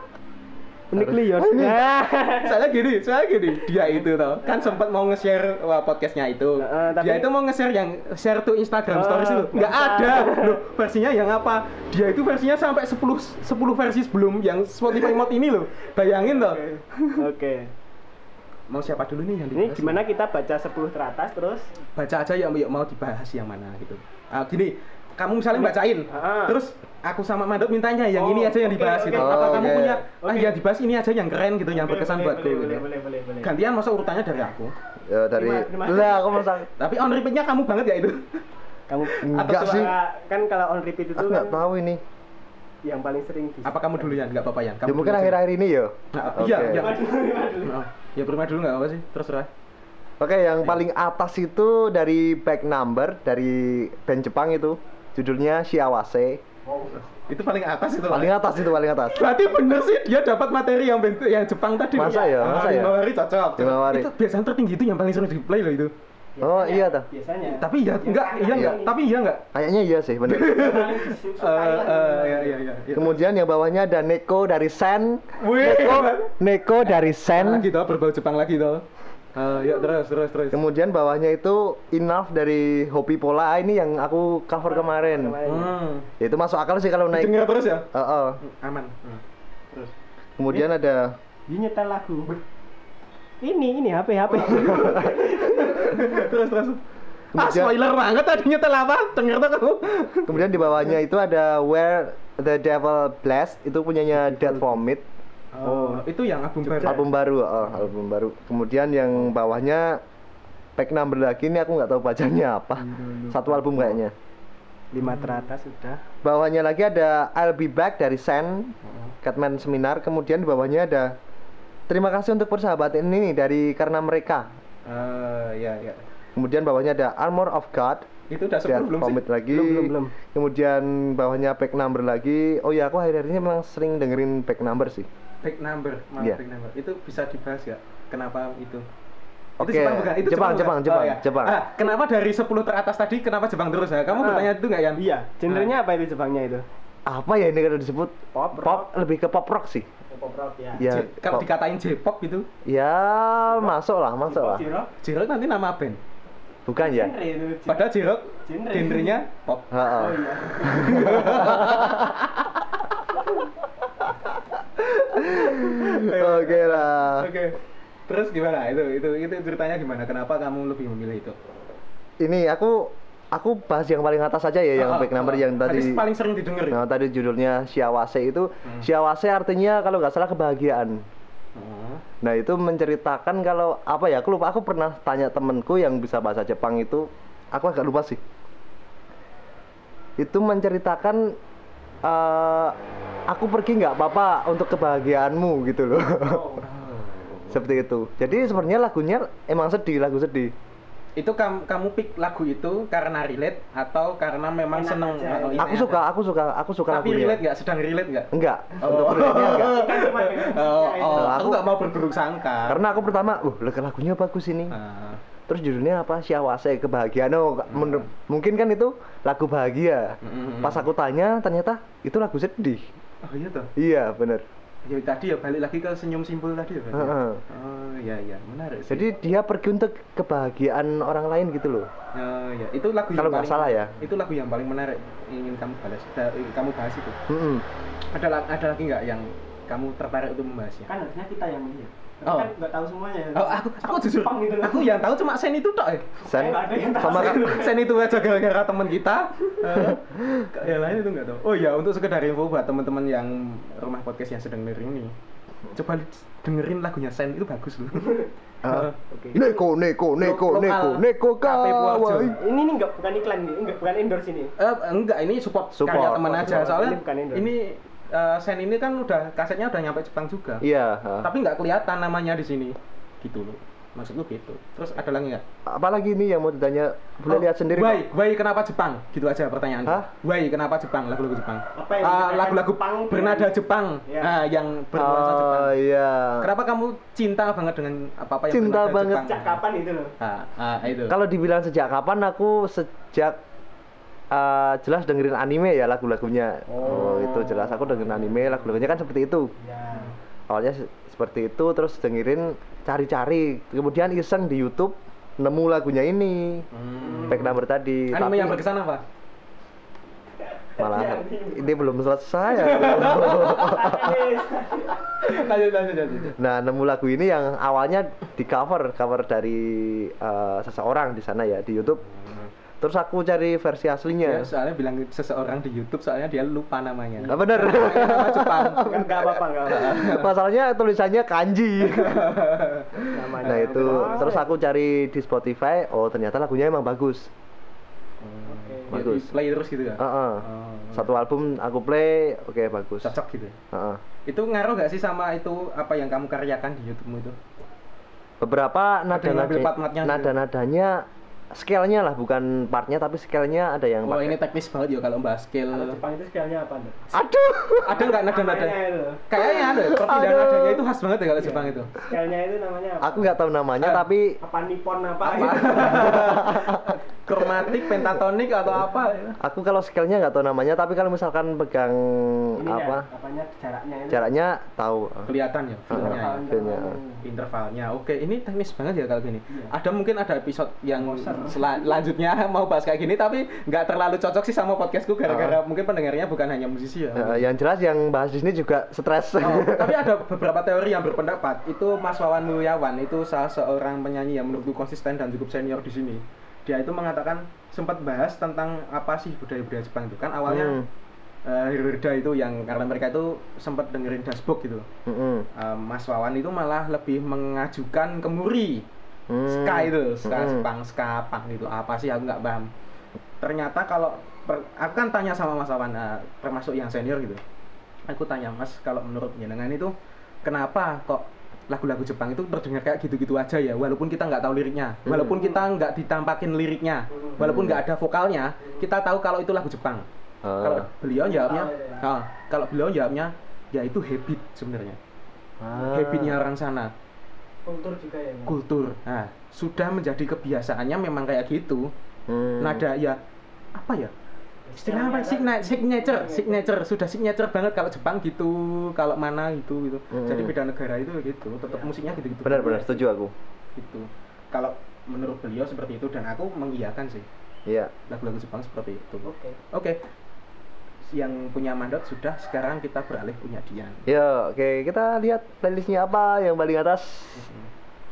Unik lios. Nah. Soalnya gini, soalnya gini, dia itu toh kan sempat mau nge-share wah, podcastnya itu. Heeh, tapi- Dia itu mau nge-share yang share to Instagram Oh, stories itu. Nggak ada. Loh, versinya yang apa? Dia itu versinya sampai 10 10 versi sebelum yang Spotify mod ini loh. Bayangin toh. Oke. Mau siapa dulu nih yang Ini dibahas? gimana kita baca 10 teratas terus baca aja yang yang mau dibahas yang mana gitu. Ah, gini, kamu misalnya bacain, Ah. terus aku sama Mandok mintanya yang Oh, ini aja yang dibahas oke. gitu. Oh, Apa kamu oke. punya ah Oke. yang dibahas ini aja yang keren gitu, yang Boleh, berkesan boleh, buatku boleh, gitu. boleh, boleh, boleh, boleh. Gantian masa urutannya dari aku. Ya dari lah aku masa Tapi on repeatnya kamu banget ya itu. Kamu Enggak sih. suara- kan kalau on repeat itu aku kan nggak tahu ini. yang paling sering di Apa kamu dulu ya? Enggak apa-apa ya. Kamu Ya mungkin akhir-akhir ini ya. Nah, Oke. Iya, iya. Lima lima Ya bermain dulu nggak apa sih? Terserah. Oke, yang paling atas itu dari back number dari band Jepang itu. Judulnya Shiawase. Itu paling atas itu. Paling atas itu paling atas. Berarti bener sih dia dapat materi yang bentuk yang Jepang tadi. Masa ya? Masa ya? Himawari cocok. Himawari. Itu biasanya tertinggi itu yang paling sering di play loh itu. Oh, Biasanya- iya toh. Biasanya. Tapi ya Yang enggak, iya enggak, paling- tapi iya enggak. Kayaknya iya sih, Eh, lah. eh, iya, iya, iya, iya. Kemudian yang bawahnya ada Neko dari Sen. Wih, Neko, Neko dari Sen. lagi toh berbau Jepang lagi toh. Eh, ya terus terus terus. Kemudian bawahnya itu Enough dari Hopi Pola. Ah, Ini yang aku cover kemarin. Kemarin. Hmm. Ya, itu masuk akal sih kalau naik. Dengar terus ya? Oh, oh. Aman. Hmm. Terus. Kemudian ada Dia nyetel lagu. Ini ini HP HP. terus terus. Ah, Kemudian- spoiler banget tadinya tel apa? Dengar tuh kamu. kemudian di bawahnya itu ada Where the Devil Blessed itu punyanya Dead Vomit. Oh, itu yang album baru. album baru oh, album baru kemudian yang bawahnya pack number lagi ini aku nggak tahu bacanya apa satu album kayaknya Lima teratas sudah. bawahnya lagi ada I'll Be Back dari Sen Catman Seminar kemudian di bawahnya ada terima kasih untuk persahabatan ini dari karena mereka Eh, ya ya. kemudian bawahnya ada Armor of God Itu udah 10 belum sih? Vomit lagi Belum, belum, belum. kemudian bawahnya back number lagi oh ya aku akhir-akhir ini memang sering dengerin back number sih Back number, maaf Iya. back number. Itu bisa dibahas ya? Kenapa itu? Oke, Itu Jepang bukan? Itu Jepang, bukan? Jepang, Jepang, ya. Jepang. Ah, kenapa dari 10 teratas tadi kenapa Jepang terus ya? Kamu Ah. bertanya itu nggak Yan? Iya, genrenya apa itu Jepangnya itu? apa ya ini kalau disebut Pop, pop lebih ke pop rock sih Pop rock ya. ya kalau dikatain J-pop gitu, Ya masuk lah, masuk lah. J-Rock nanti nama band. Bukan ya? Padahal J-Rock Genre. genrenya pop. Oh iya. Oke lah. Oke. Terus gimana? Itu itu itu ceritanya gimana? Kenapa kamu lebih memilih itu? Ini aku aku bahas yang paling atas aja ya yang Ah, back number ah, yang tadi paling sering didengar Nah, tadi judulnya Syawase itu Hmm. Syawase artinya kalau nggak salah kebahagiaan. Oh. Nah, itu menceritakan kalau apa ya? Aku lupa aku pernah tanya temenku yang bisa bahasa Jepang itu aku agak lupa sih. Itu menceritakan eh, aku pergi nggak apa-apa untuk kebahagiaanmu gitu loh. Seperti itu. Jadi sebenarnya lagunya emang sedih, lagu sedih. Itu kamu kamu pick lagu itu karena relate atau karena memang Enak seneng aja. oh, Aku aja. suka, aku suka, aku suka tapi relate nggak sedang relate nggak Enggak. Oh. Enggak. Kan oh, oh, aku nggak mau berburuk sangka Karena aku pertama, uh, lagunya bagus ini. Ah. Terus judulnya apa? Syawase kebahagiaan. Oh, menur- mungkin kan itu lagu bahagia. Mm-mm. Pas aku tanya, ternyata itu lagu sedih. oh iya toh Iya, bener. Ya tadi ya balik lagi ke senyum simpul tadi ya ya? Heeh. oh iya iya menarik sih. Jadi dia pergi untuk kebahagiaan orang lain gitu loh. Oh, ya. itu lagu Kalau yang nggak paling salah ya. itu lagu yang paling menarik ingin kamu bahas da- ingin kamu bahas itu Mm-mm. ada la- ada lagi nggak yang kamu tertarik untuk membahasnya kan harusnya kita yang melihat Oh. kan nggak tahu semuanya oh aku aku jujur gitu aku yang tahu cuma sen itu tok ya Sen nggak ada yang tahu. sama Kak- sen itu aja gara-gara teman kita Eh, yang lain itu nggak tahu oh ya untuk sekedar info buat teman-teman yang rumah podcast yang sedang dengerin ini coba dengerin lagunya sen itu bagus loh Ah. Oke. Neko, neko, neko, Lokal neko, neko KP Purworejo. kawai. ini nih nggak bukan iklan nih enggak bukan endorse ini Eh, enggak, ini support, Support. karya teman aja. Support. Soalnya Ini bukan ini eh, Sen ini kan udah kasetnya udah nyampe Jepang juga. Iya. ah. Tapi nggak kelihatan namanya di sini. Gitu loh. Maksudku gitu. Terus ada lagi nggak? Apalagi nih yang mau ditanya, boleh Oh, lihat sendiri. Why, kok. why kenapa Jepang? Gitu aja pertanyaan. Hah? Why kenapa Jepang? Lagu-lagu Jepang. Apa yang Ah, dikatakan lagu-lagu Jepang bernada dengan- Jepang. Ya. Ah, yang bernuansa Jepang. Oh iya. Kenapa kamu cinta banget dengan apa-apa yang Cinta bernada banget. Jepang? sejak kapan itu loh Ah, ah, itu. Kalau dibilang sejak kapan aku sejak eh, jelas dengerin anime ya lagu-lagunya. Oh. itu jelas aku dengerin anime lagu-lagunya kan seperti itu. ya Awalnya se- seperti itu terus dengerin cari-cari kemudian iseng di YouTube nemu lagunya ini Hmm. back number tadi Anime yang berkesan apa? malah ini belum selesai ya. lanjut, lanjut, lanjut. nah nemu lagu ini yang awalnya di cover cover dari eh, seseorang di sana ya di YouTube terus aku cari versi Ya, aslinya soalnya bilang seseorang di YouTube soalnya dia lupa namanya. nah, bener Nama Jepang. nggak apa-apa nggak apa-apa masalahnya tulisannya kanji namanya nah itu terus aku cari di Spotify oh ternyata lagunya emang bagus Oke. Bagus. Play terus gitu ya. Heeh. Oh, satu album aku play oke bagus cocok gitu. Heeh. Itu ngaruh gak sih sama itu apa yang kamu karyakan di YouTube-mu itu? beberapa nada yang ngambil part-partnya gitu? nada nadanya scale-nya lah bukan partnya tapi scale-nya ada yang Wah, pakai. ini teknis banget ya kalau bahas skill. kalau Jepang itu skillnya apa tuh aduh Ada nggak nada-nada? Kayaknya ada. Perpindahan nadanya itu khas banget ya kalau Jepang itu. skillnya itu namanya apa aku nggak tahu namanya Eh. tapi apa nippon apa, Apa? Kromatik, pentatonik atau apa? ya? aku kalau scale-nya nggak tahu namanya tapi kalau misalkan pegang ini apa apanya jaraknya itu jaraknya tahu Kelihatan ya filmnya. ya. Filmnya. intervalnya oke ini teknis banget ya kalau gini Iya. ada mungkin ada episode yang. Selanjutnya mau bahas kayak gini tapi nggak terlalu cocok sih sama podcastku gara-gara mungkin pendengarnya bukan hanya musisi ya Eh, yang jelas yang bahas di sini juga stres Oh, tapi ada beberapa teori yang berpendapat itu Mas Wawan Mulyawan itu salah seorang penyanyi yang menurutku konsisten dan cukup senior di sini. Dia itu mengatakan sempat bahas tentang apa sih budaya-budaya Jepang itu kan awalnya Hmm. eh, Hirda itu yang karena mereka itu sempat dengerin dashbook gitu. Mm-mm. Eh, Mas Wawan itu malah lebih mengajukan kemuri Hmm. ska itu ska Mm-mm. Jepang ska punk gitu apa sih aku nggak paham ternyata kalau per- aku kan tanya sama Mas Wawan eh, termasuk yang senior gitu aku tanya Mas kalau menurut jenengan itu kenapa kok lagu-lagu Jepang itu terdengar kayak gitu-gitu aja ya walaupun kita nggak tahu liriknya Hmm. walaupun kita nggak ditampakin liriknya walaupun nggak ada vokalnya kita tahu kalau itu lagu Jepang Ah. kalau beliau jawabnya ah, kalau beliau jawabnya ya itu habit sebenarnya Ah. habitnya orang sana kultur juga ya Mas? kultur. Nah, sudah menjadi kebiasaannya memang kayak gitu. Hmm. Nada ya apa ya? Istilah apa? Signa- signature, signature, sudah signature banget kalau Jepang gitu, kalau mana gitu gitu. Hmm. Jadi beda negara itu gitu, tetap musiknya gitu-gitu. benar-benar setuju aku Gitu. Kalau menurut beliau seperti itu dan aku mengiyakan sih iya lagu-lagu Jepang seperti itu. oke Oke. Yang punya mandat sudah, sekarang kita beralih punya Dian. ya oke kita lihat playlistnya apa yang paling atas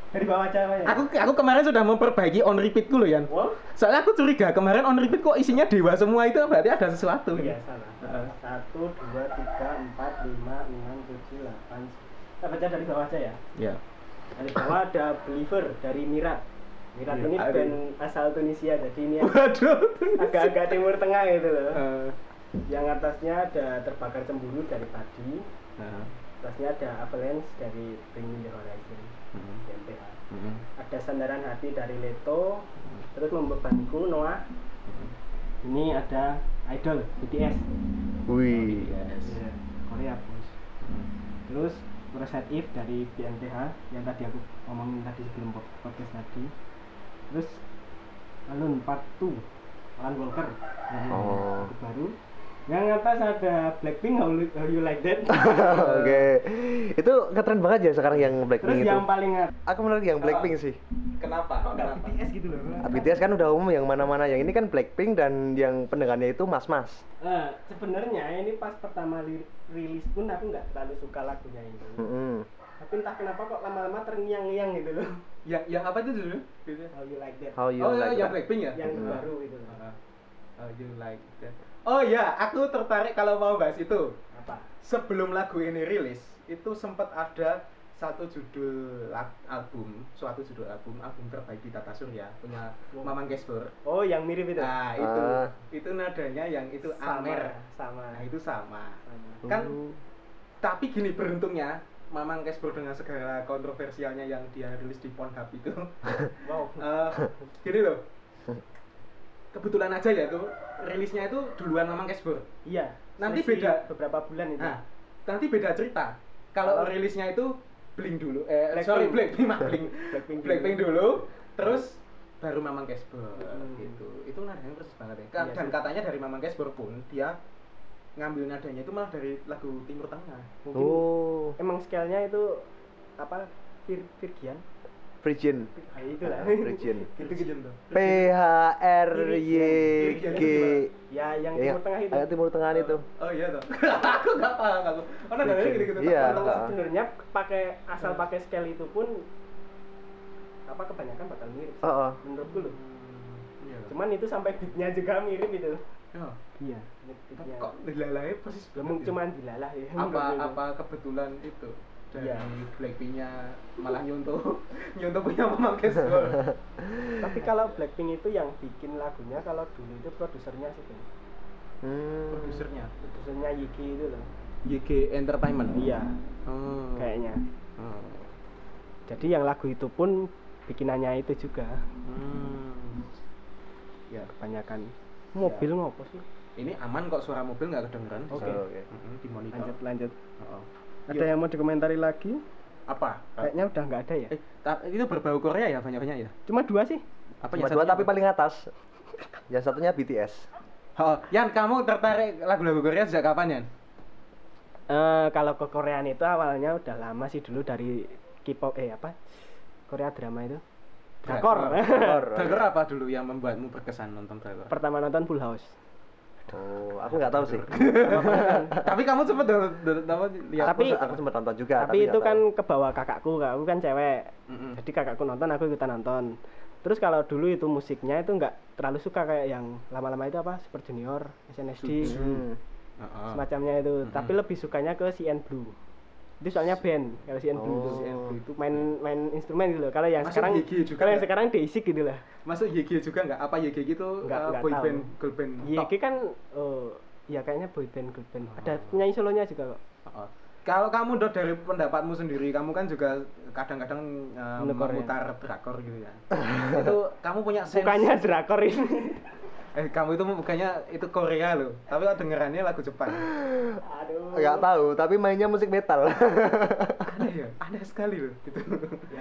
Dari bawah aja ya. Aku aku kemarin sudah memperbaiki on repeatku loh Yan. Wow. Soalnya aku curiga kemarin on repeat kok isinya dewa semua itu berarti ada sesuatu. Iya salah. Heeh. Satu, dua, tiga, empat, lima, enam, tujuh, delapan. Kita baca dari bawah aja ya. Ya. Dari bawah ada Believer dari Mirat. Mirat Iya, ini band asal Tunisia, jadi ini agak-agak timur tengah gitu loh. Eh, Yang atasnya ada Terbakar Cemburu dari Padi. nah. Atasnya ada Avalanche dari Bring Me The Horizon. BMPH. mm, Ada Sandaran Hati dari Leto. Terus Membebanku Noah. Ini ada Idol BTS. Wih. Yes. Iya, Korea bos. Terus Rosette If dari BNTH yang tadi aku ngomongin tadi sebelum pod- podcast tadi. Terus Alun Part 2 Alan Walker Oh. baru. Yang atas ada Blackpink How, You- How You Like That. Oke. Itu ngetren banget ya sekarang yang Terus Blackpink itu. yang paling Aku menarik yang Blackpink sih. Kenapa? kok nggak Kenapa? BTS gitu loh. Ah, BTS kan udah umum yang mana-mana. Yang ini kan Blackpink dan yang pendengarnya itu mas-mas. Eh, sebenarnya ini pas pertama li- rilis pun aku nggak terlalu suka lagunya ini. Mm-mm. Tapi entah kenapa kok lama-lama terngiang-ngiang gitu loh. Ya, yang apa itu dulu? How You Like That. How you oh, like yang that? Blackpink ya? Yang Hmm. baru gitu loh. Ah, How you like that? Oh ya, aku tertarik kalau mau bahas itu. Apa? Sebelum lagu ini rilis, itu sempat ada satu judul lag- album, suatu judul album, album terbaik di Tata Surya punya Wow. Mamang Gesper. Oh, yang mirip itu. Nah, itu Ah. itu nadanya yang itu sama, Amer. sama. Nah, itu sama. sama. Kan Uh. tapi gini beruntungnya Mamang Kesbro dengan segala kontroversialnya yang dia rilis di Pornhub itu Wow. eh, gini loh kebetulan aja ya tuh rilisnya itu duluan Mamang Kesbro Iya. Nanti beda. beberapa bulan itu. nah nanti beda cerita kalau Kalau- rilisnya itu Blink dulu eh Blackpink. sorry mah Blink Blackpink dulu. Blackpink dulu terus baru Mamang Kesbro Hmm. gitu itu nadanya persis banget ya Iya dan sih. katanya dari Mamang Kesbro pun dia ngambil nadanya itu malah dari lagu Timur Tengah Mungkin Oh, emang scale-nya itu apa? Vir Virgian? Virgin. Ah, itulah. Gitu-gitu tuh P H R Y G. ya, yang Ya, Timur Tengah itu. Agak Timur Tengah itu. Oh iya toh. aku nggak paham aku. Oh nadanya Bikin. gitu-gitu. Iya. Sebenarnya pakai asal pakai scale itu pun apa kebanyakan bakal mirip. Oh, oh. Menurutku loh. Iya. Cuman itu sampai beatnya juga mirip itu. Oh, Iya. kok dilalai persis Belum banget ya? cuman dilalah ya. apa apa kebetulan itu dari Iya. Blackpinknya malah nyontoh nyontoh punya Gesper. Tapi kalau Blackpink itu yang bikin lagunya kalau dulu itu produsernya sih. Hmm. Produsernya Produsernya Yiki itu loh. YG Entertainment. Iya, Oh. kayaknya. Oh. Jadi yang lagu itu pun bikinannya itu juga. Hmm. Ya, kebanyakan mobil ngopo sih? Ini aman kok suara mobil nggak kedengeran. Oke. Oh, oke. Mm-mm, di monitor. Lanjut lanjut. Oh. Ada yang mau dikomentari lagi? Apa? Kayaknya udah nggak ada ya. Eh, itu berbau Korea ya banyak-banyak ya? Cuma dua sih. Apa Cuma yang dua tapi apa? paling atas. Yang satunya BTS. Oh, Yan, kamu tertarik lagu-lagu Korea sejak kapan, Yan? Eh kalau ke Koreaan itu awalnya udah lama sih dulu dari K-pop eh apa? Korea drama itu. Drakor. Drakor. Drakor apa dulu yang membuatmu berkesan nonton drakor? Pertama nonton Full House. Oh, aku nggak tahu sih. Tapi kamu sempat lihat? Tapi- aku, aku sempat nonton juga. tapi itu nggak kan tahu. ke bawah kakakku, kakakku kan cewek. Mm-mm. Jadi kakakku nonton, aku ikutan nonton. Terus kalau dulu itu musiknya itu nggak terlalu suka kayak yang lama-lama itu apa Super Junior, SNSD, Hmm. Heeh. semacamnya itu. Mm-mm. Tapi lebih sukanya ke CN Blue. Itu soalnya band, kalau Blue itu. Oh. Blue itu main main instrumen gitu loh. Kalau yang Masuk sekarang juga kalau yang sekarang basic gitu lah. Masuk YG juga nggak? Apa YG itu Nggak- uh, boy tahu. band, girl band? YG kan oh ya kayaknya boy band girl band. Ada penyanyi solonya juga kok. Heeh. Kalau kamu dok dari pendapatmu sendiri, kamu kan juga kadang-kadang uh, ya. memutar drakor gitu ya. itu kamu punya sense Bukannya drakor ini. eh kamu itu bukannya itu Korea loh, tapi kok dengerannya lagu Jepang. Aduh. Nggak tahu, tapi mainnya musik metal. aneh ya aneh sekali loh gitu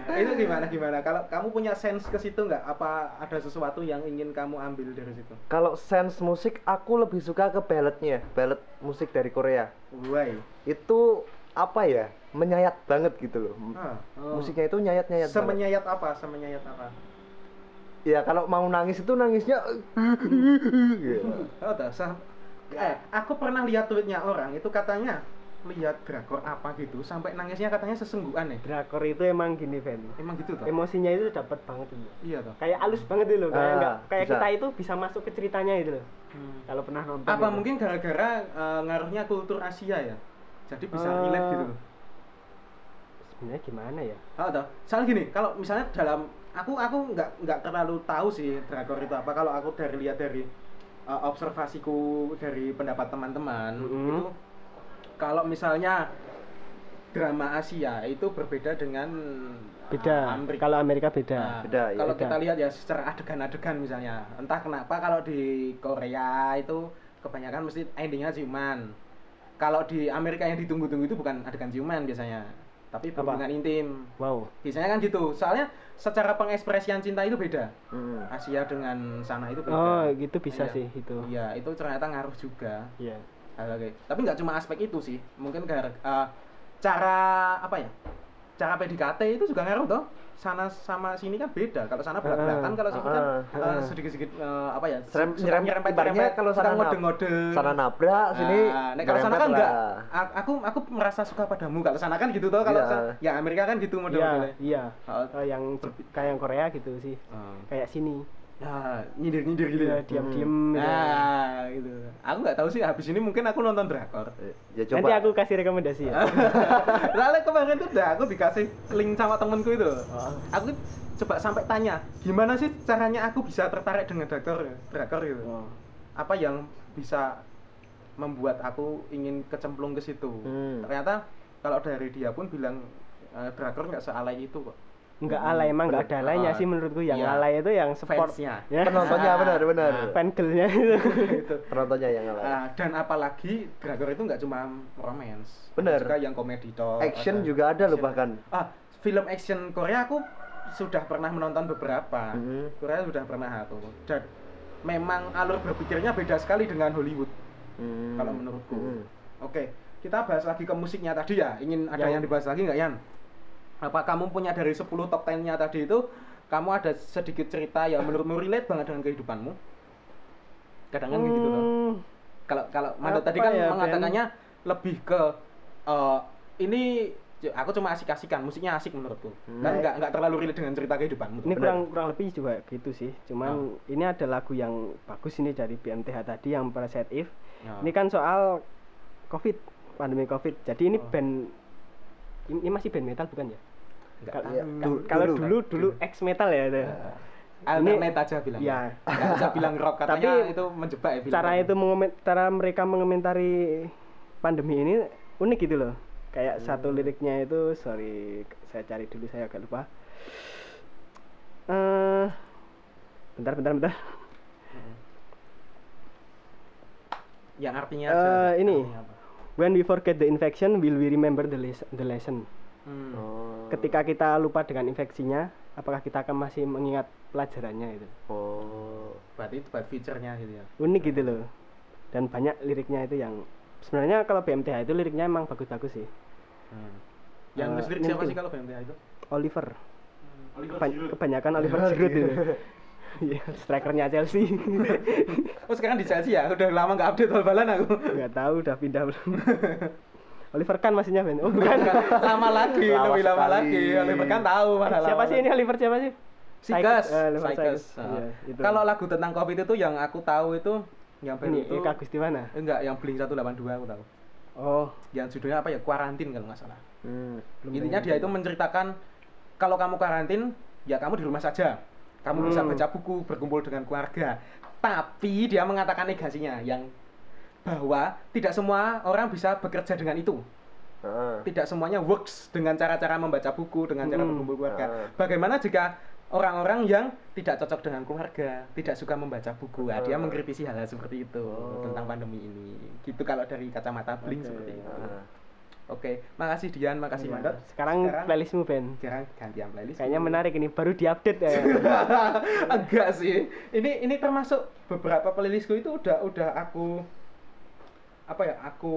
Ya. itu gimana gimana kalau kamu punya sense ke situ nggak apa ada sesuatu yang ingin kamu ambil dari situ Kalau sense musik, aku lebih suka ke balladnya, ballad musik dari Korea. why Itu apa ya? Menyayat banget gitu loh. ah, Musiknya itu nyayat-nyayat banget. semenyayat apa semenyayat apa Ya kalau mau nangis itu nangisnya gitu. oh dasar eh aku pernah lihat tweetnya orang itu katanya lihat drakor apa gitu sampai nangisnya katanya sesenggukan ya drakor itu emang gini Ben emang gitu toh emosinya itu dapat banget itu iya toh kayak halus banget itu loh kayak Ah, nggak kayak bisa. kita itu bisa masuk ke ceritanya itu loh Hmm. kalau pernah nonton apa itu. mungkin gara-gara eh, ngaruhnya kultur Asia ya jadi bisa Eh, relate gitu sebenarnya gimana ya Oh, toh. Soalnya gini, kalau misalnya dalam aku aku nggak nggak terlalu tahu sih drakor itu apa. Kalau aku dari lihat dari uh, observasiku dari pendapat teman-teman Mhm. itu kalau misalnya drama Asia itu berbeda dengan beda Amerika. kalau Amerika beda Nah, Beda, ya. kalau Beda. kita lihat ya secara adegan-adegan misalnya, entah kenapa kalau di Korea itu kebanyakan mesti endingnya ciuman. Kalau di Amerika yang ditunggu-tunggu itu bukan adegan ciuman biasanya, tapi Apa? berhubungan intim. wow Biasanya kan gitu. Soalnya secara pengekspresian cinta itu beda. Hmm. Asia dengan sana itu beda. oh gitu bisa Iya. sih itu Iya, itu ternyata ngaruh juga. iya Hal kayak. Tapi nggak cuma aspek itu sih. Mungkin gara eh, cara apa ya? Cara PDKT itu juga ngaruh toh. Sana sama sini kan beda. Kalau sana belak-belakan, kalau sini kan Ah, eh, ah. sedikit-sedikit eh, apa ya? Serem- suka nyerempet, kalau sana nab- ngode-ngode. Sana nabrak, sini Nah, kalau sana kan enggak. Aku aku merasa suka padamu. Kalau sana kan gitu toh. Kalau Iya. sa- ya Amerika kan gitu iya model-modelnya. iya Oh. Yang kayak yang Korea gitu sih Oh. kayak sini Nah, nyindir-nyindir gitu. Iya, ya. diam-diam gitu. Nah, gitu. Aku nggak tahu sih habis ini mungkin aku nonton drakor. Ya coba. nanti aku kasih rekomendasi ya Soalnya kemarin tuh udah aku dikasih link sama temenku itu. Oh. Aku coba sampai tanya, gimana sih caranya aku bisa tertarik dengan drakor drakor gitu. Oh. Apa yang bisa membuat aku ingin kecemplung ke situ. Hmm. Ternyata kalau dari dia pun bilang eh, drakor nggak sealai itu kok. Nggak alay emang nggak ada alaynya Ah, sih menurutku yang iya. alay itu yang support ya Penontonnya Ah. benar benar. Ah. fan girlnya itu gitu. Penontonnya yang ngalah. Ah, dan apalagi drakor itu nggak cuma romance, ada Bener. juga yang komedi toh. Action ada juga ada loh bahkan. Ah, film action Korea aku sudah pernah menonton beberapa. Mhm. Korea sudah pernah aku. Dan memang alur berpikirnya beda sekali dengan Hollywood Hmm. kalau menurutku. Hmm. Oke, kita bahas lagi ke musiknya tadi ya. Ingin ada Yang- yang dibahas lagi nggak Yan? Apa kamu punya dari 10 top 10-nya tadi itu kamu ada sedikit cerita yang menurutmu relate banget dengan kehidupanmu? Kadang kan gitu tuh. Hmm, Kalau kalau Mando tadi kan ya, Ben? mengatakannya lebih ke eh, ini aku cuma asik-asikan, musiknya asik menurutku. Hmm. Kan nggak nggak terlalu relate dengan cerita kehidupanmu. ini tuh. kurang kurang lebih juga gitu sih cuman ini ada lagu yang bagus ini dari BMTH tadi yang Parasite If Ya. ini kan soal covid pandemi covid jadi ini Oh. band ini, ini masih band metal bukan ya Nggak Kal- tahu. Iya, kal- dulu- kalau dulu. dulu dulu ex metal ya itu. Alternate aja bilang. ya. Nggak bisa bilang rock katanya Tapi itu menjebak ya bilang cara itu cara mereka mengomentari pandemi ini unik gitu loh kayak satu liriknya itu sorry saya cari dulu saya agak lupa eh bentar bentar bentar yang artinya aja. ini. artinya apa. When we forget the infection will we remember the, les- the lesson Hmm. Oh. ketika kita lupa dengan infeksinya apakah kita akan masih mengingat pelajarannya itu Oh. Berarti itu buat feature-nya gitu ya. unik gitu loh dan banyak liriknya itu yang sebenarnya kalau BMTH itu liriknya emang bagus-bagus sih Hmm. Yang nulis lirik siapa sih kalau BMTH itu? Oliver Oliver Keba- Giroud. kebanyakan Oliver Giroud itu Iya, strikernya Chelsea. Oh sekarang di Chelsea ya? Udah lama nggak update bal-balan aku. Nggak tahu udah pindah belum. Oliver Kahn maksudnya Ben. Oh bukan. lama lagi, Lama lebih lama lagi. Oliver kan tahu mana siapa sih ini Oliver siapa sih? Sikas, Eh, Oliver Sikas. Sykes. Iya. Kalau lagu tentang Covid itu yang aku tahu itu yang ini itu Eka Gustiwana. Eh, enggak, yang Blink 182 aku tahu. Oh, Yang judulnya apa ya? Kuarantin kalau nggak salah. Hmm. Intinya dia itu menceritakan kalau kamu karantin, ya kamu di rumah saja. Kamu bisa Hmm. baca buku, berkumpul dengan keluarga. Tapi dia mengatakan negasinya yang bahwa tidak semua orang bisa bekerja dengan itu. Ah. Tidak semuanya works dengan cara-cara membaca buku, dengan cara Hmm. berkumpul keluarga. Ah. Bagaimana jika orang-orang yang tidak cocok dengan keluarga, tidak suka membaca buku, nah, dia mengkritisi hal-hal seperti itu Oh. tentang pandemi ini. Gitu kalau dari kacamata Blink Oke. seperti itu. Ah. Oke, makasih Dian, makasih. Mandot. Sekarang, Sekarang- playlistmu Ben. Sekarang gantian playlist. Kayaknya menarik ini baru diupdate ya. Enggak sih. Ini ini termasuk beberapa playlistku itu udah udah aku apa ya? Aku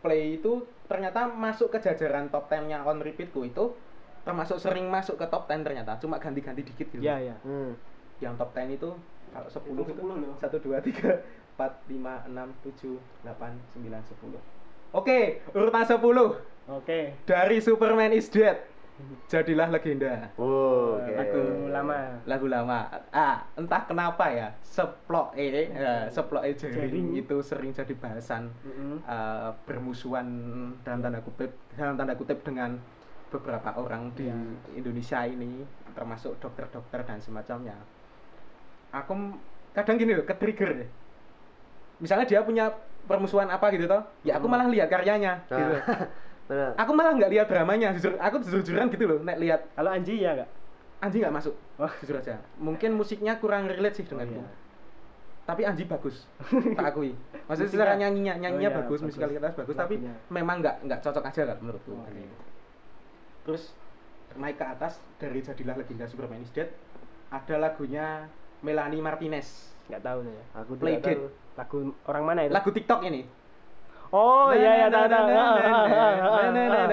play itu ternyata masuk ke jajaran top 10-nya on repeatku itu termasuk sering masuk ke top 10 ternyata. Cuma ganti-ganti dikit gitu. Iya, iya. Hmm. Yang top 10 itu kalau 10 Itu itu 10 loh. 1 2 3 4 5 6 7 8 9 10. Oke, urutan 10 Oke. dari Superman is Dead. Jadilah legenda. Oh, oke. Lagu lama. Lagu lama. Ah, entah kenapa ya, seplok e, ya, seplok e jaring Jaring. itu sering jadi bahasan eh, bermusuhan dalam tanda kutip dalam tanda kutip dengan beberapa orang di Iya. Indonesia ini termasuk dokter-dokter dan semacamnya aku kadang gini loh ke trigger misalnya dia punya permusuhan apa gitu toh ya aku Hmm. malah lihat karyanya Nah. gitu Benar. aku malah nggak lihat dramanya jujur aku jujur-jujuran gitu loh nek lihat Kalau Anji ya nggak? Anji nggak masuk Wah. jujur aja mungkin musiknya kurang relate sih denganku iya. tapi Anji bagus tak akui maksudnya secara nyanyinya nyanyinya Oh iya, bagus, bagus. musikalitas bagus tapi memang nggak nggak cocok aja kan menurutku Oke. Anji. terus naik ke atas dari jadilah legenda Superman is Dead ada lagunya Melanie Martinez Nggak tahu saya. Aku Play Dead. tahu. Lagu orang mana itu? lagu TikTok ini Oh iya ya tahu tahu. Ah, ah, ah, ah, ah. Ah.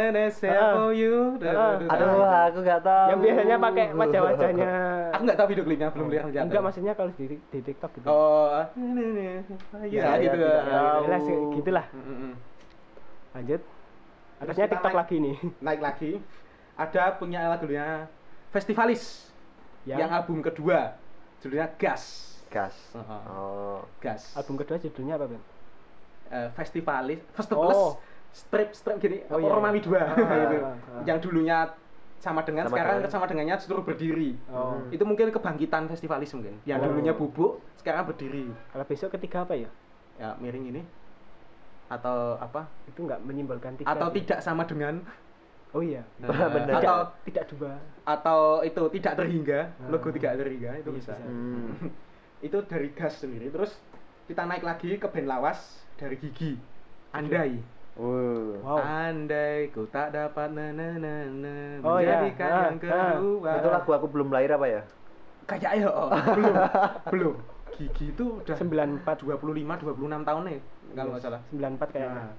Ah. Aduh, aku nggak tahu. Yang biasanya pakai wajah-wajahnya. aku nggak tahu video klipnya belum lihat Enggak maksudnya kalau di, di TikTok gitu. oh Ya, ya gitu ya, Ya, gitulah. Mm, mm, mm. Lanjut. Atasnya TikTok lagi nih. naik lagi ada punya lagunya Festivalis yang album kedua judulnya Gas Gas. Heeh. Oh. Gas album kedua judulnya apa, Ben? Eh, Festivalis Festivalis Oh. strip strip gini Oh, iya. Romawi 2 Ah, gitu ah, ah. yang dulunya sama dengan Sama sekarang dengan- sama dengannya justru berdiri Oh. Hmm. itu mungkin kebangkitan festivalis mungkin yang Oh. dulunya bubuk sekarang berdiri Kalau besok ketiga apa ya? ya miring ini atau apa Itu nggak menyimbolkan tiga. atau sih. tidak sama dengan Oh iya. eh, Benar. atau Tidak dua. atau itu tidak terhingga Ah. logo tidak terhingga itu Iya, bisa bisa. Hmm. itu dari gas sendiri terus kita naik lagi ke band lawas dari gigi andai Wow. Wow. andai ku tak dapat na na na na Oh, iya. menjadikan Ah, yang kedua Itu lagu aku belum lahir apa ya? kayaknya oh, belum belum gigi itu udah 94 25 26 tahun nih kalau nggak salah 94 kayaknya. Nah,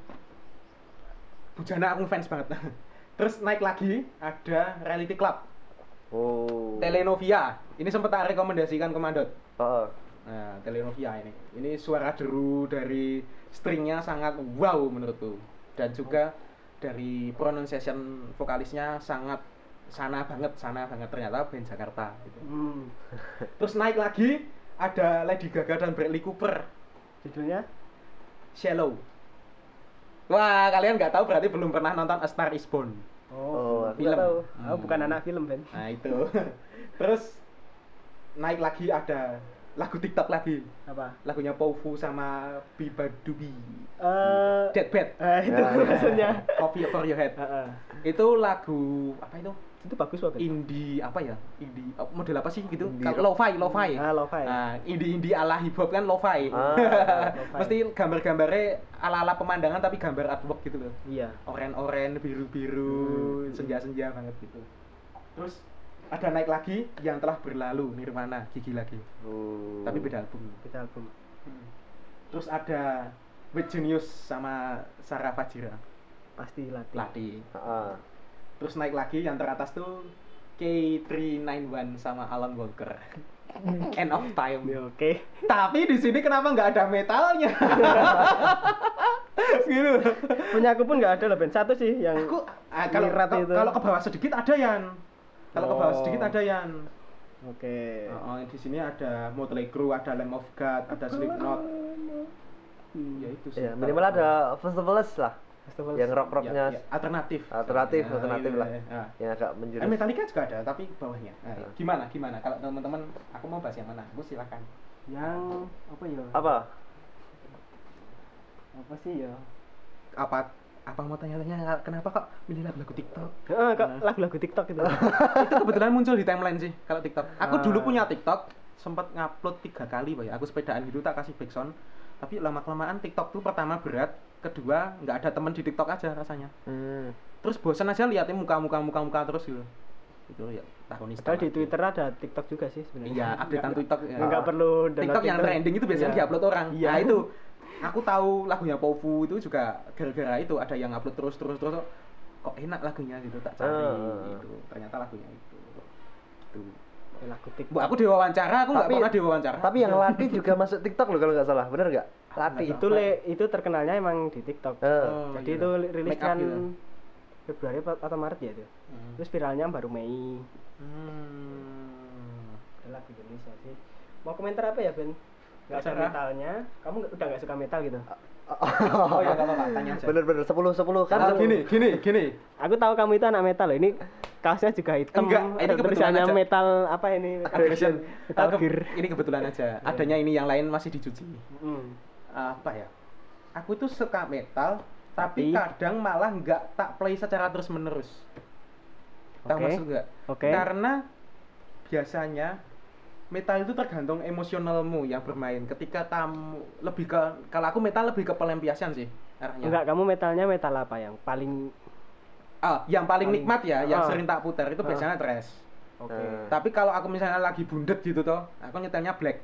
Bujana aku fans banget. Terus naik lagi ada Reality Club, Oh. Telenovia. Ini sempat tak rekomendasikan ke Mandot. Oh. Nah, Telenovia ini. Ini suara deru dari stringnya sangat wow menurutku. Dan juga dari pronunciation vokalisnya sangat sana banget, sana banget ternyata band Jakarta gitu. Hmm. Terus naik lagi ada Lady Gaga dan Bradley Cooper, Judulnya? Shallow. Wah, kalian nggak tahu berarti belum pernah nonton A Star Is Born. Oh, aku film. tahu. Oh, bukan anak film, Ben. Nah itu. Terus naik lagi ada lagu TikTok lagi. Apa? Lagunya Pofu sama Biba Dubi. Eh, Deadbed. eh, itu Ya, ya. maksudnya. Coffee for your head. Heeh. Itu lagu apa itu? Itu bagus banget. Indie apa ya? Indie oh, model apa sih gitu? Kalau lo-fi, lo-fi. Ah, lo-fi. Nah, indie-indie ala hip hop kan lo-fi. Ah, lo-fi. Mesti gambar-gambarnya ala-ala pemandangan tapi gambar artwork gitu loh. Iya. oren-oren, biru-biru, Hmm. senja-senja banget gitu. Terus ada naik lagi yang telah berlalu Nirvana, gigi lagi. Oh. Tapi beda album. Kita album. Terus ada With Genius sama Sarah Fajira, Pasti latih. Lati. Ah. Terus naik lagi yang teratas tuh K391 sama Alan Walker. End of time. Ya, Oke. Tapi di sini kenapa nggak ada metalnya? gitu. Punya aku pun nggak ada loh, Ben. Satu sih yang aku ah, kalau kalau- itu. kalau ke bawah sedikit ada yan kalau ke bawah Oh. sedikit ada yan Oke. Oh, di sini ada Motley Crue ada Lamb of God ada Slipknot Hmm. ya itu sih Ya, minimal ada festivals lah. Festival Yang rock-rocknya Ya, ya, alternatif Alternatif, Ya, alternatif iya, lah. ya. yang agak Eh, menjurus. Metallica juga ada tapi bawahnya Nah, Ya. gimana gimana kalau teman-teman aku mau bahas yang mana aku silakan yang apa ya? Apa? Apa sih ya? apa apa mau tanya-tanya kenapa kok milih lagu TikTok Heeh, kok Nah. lagu-lagu TikTok itu. itu kebetulan muncul di timeline sih kalau TikTok. Aku Ah. dulu punya TikTok, sempat ngupload tiga kali, Pak ya. Aku sepedaan gitu tak kasih backsound. Tapi lama kelamaan TikTok tuh pertama berat, kedua nggak ada temen di TikTok aja rasanya. Hmm. Terus bosan aja liatin muka-muka muka-muka terus gitu. Itu ya tahun ini. Padahal di Twitter ada TikTok juga sih sebenarnya. Iya, updatean TikTok. ya. Nggak perlu download TikTok yang trending itu biasanya Iya. diupload orang. Iya. Nah, itu aku tahu lagunya Pofu itu juga gara-gara itu ada yang upload terus terus terus kok enak lagunya gitu tak cari Ah. gitu. Ternyata lagunya itu. Gitu. lagu Bu, TikTok. aku diwawancara, aku nggak Tapi- pernah diwawancara. Tapi yang latih juga masuk TikTok loh kalau nggak salah, bener nggak? Lati. itu le itu terkenalnya emang di TikTok. Eh, Oh, Jadi iya. itu rilis Make up kan gitu. Februari atau Maret ya itu. Hmm. Terus viralnya baru Mei. Hmm. Lagu Indonesia sih. Mau komentar apa ya Ben? Gak ada Terserah. metalnya. Kamu nggak- udah gak suka metal gitu? Oh ya nggak apa-apa, tanya aja. Bener-bener 10 10 kan. Sepuluh. gini, gini, gini. Aku tahu kamu itu anak metal loh. Ini kaosnya juga hitam. Enggak, ini ada kebetulan aja. metal apa ini? Aggression. Metal ke- Gear. Ini kebetulan aja. Adanya ini yang lain masih dicuci. Hmm. Apa ya? Aku tuh suka metal, tapi, Tapi- kadang malah nggak tak play secara terus menerus. Tahu Oke. maksud nggak? Oke. Karena biasanya metal itu tergantung emosionalmu yang bermain. Ketika kamu lebih ke kalau aku metal lebih ke pelampiasan sih arahnya. Enggak, kamu metalnya metal apa yang paling Ah, yang paling, Paling- nikmat ya, yang Ah. sering tak putar itu Ah. biasanya thrash. Oke. Eh. Tapi kalau aku misalnya lagi bundet gitu toh, aku nyetelnya black.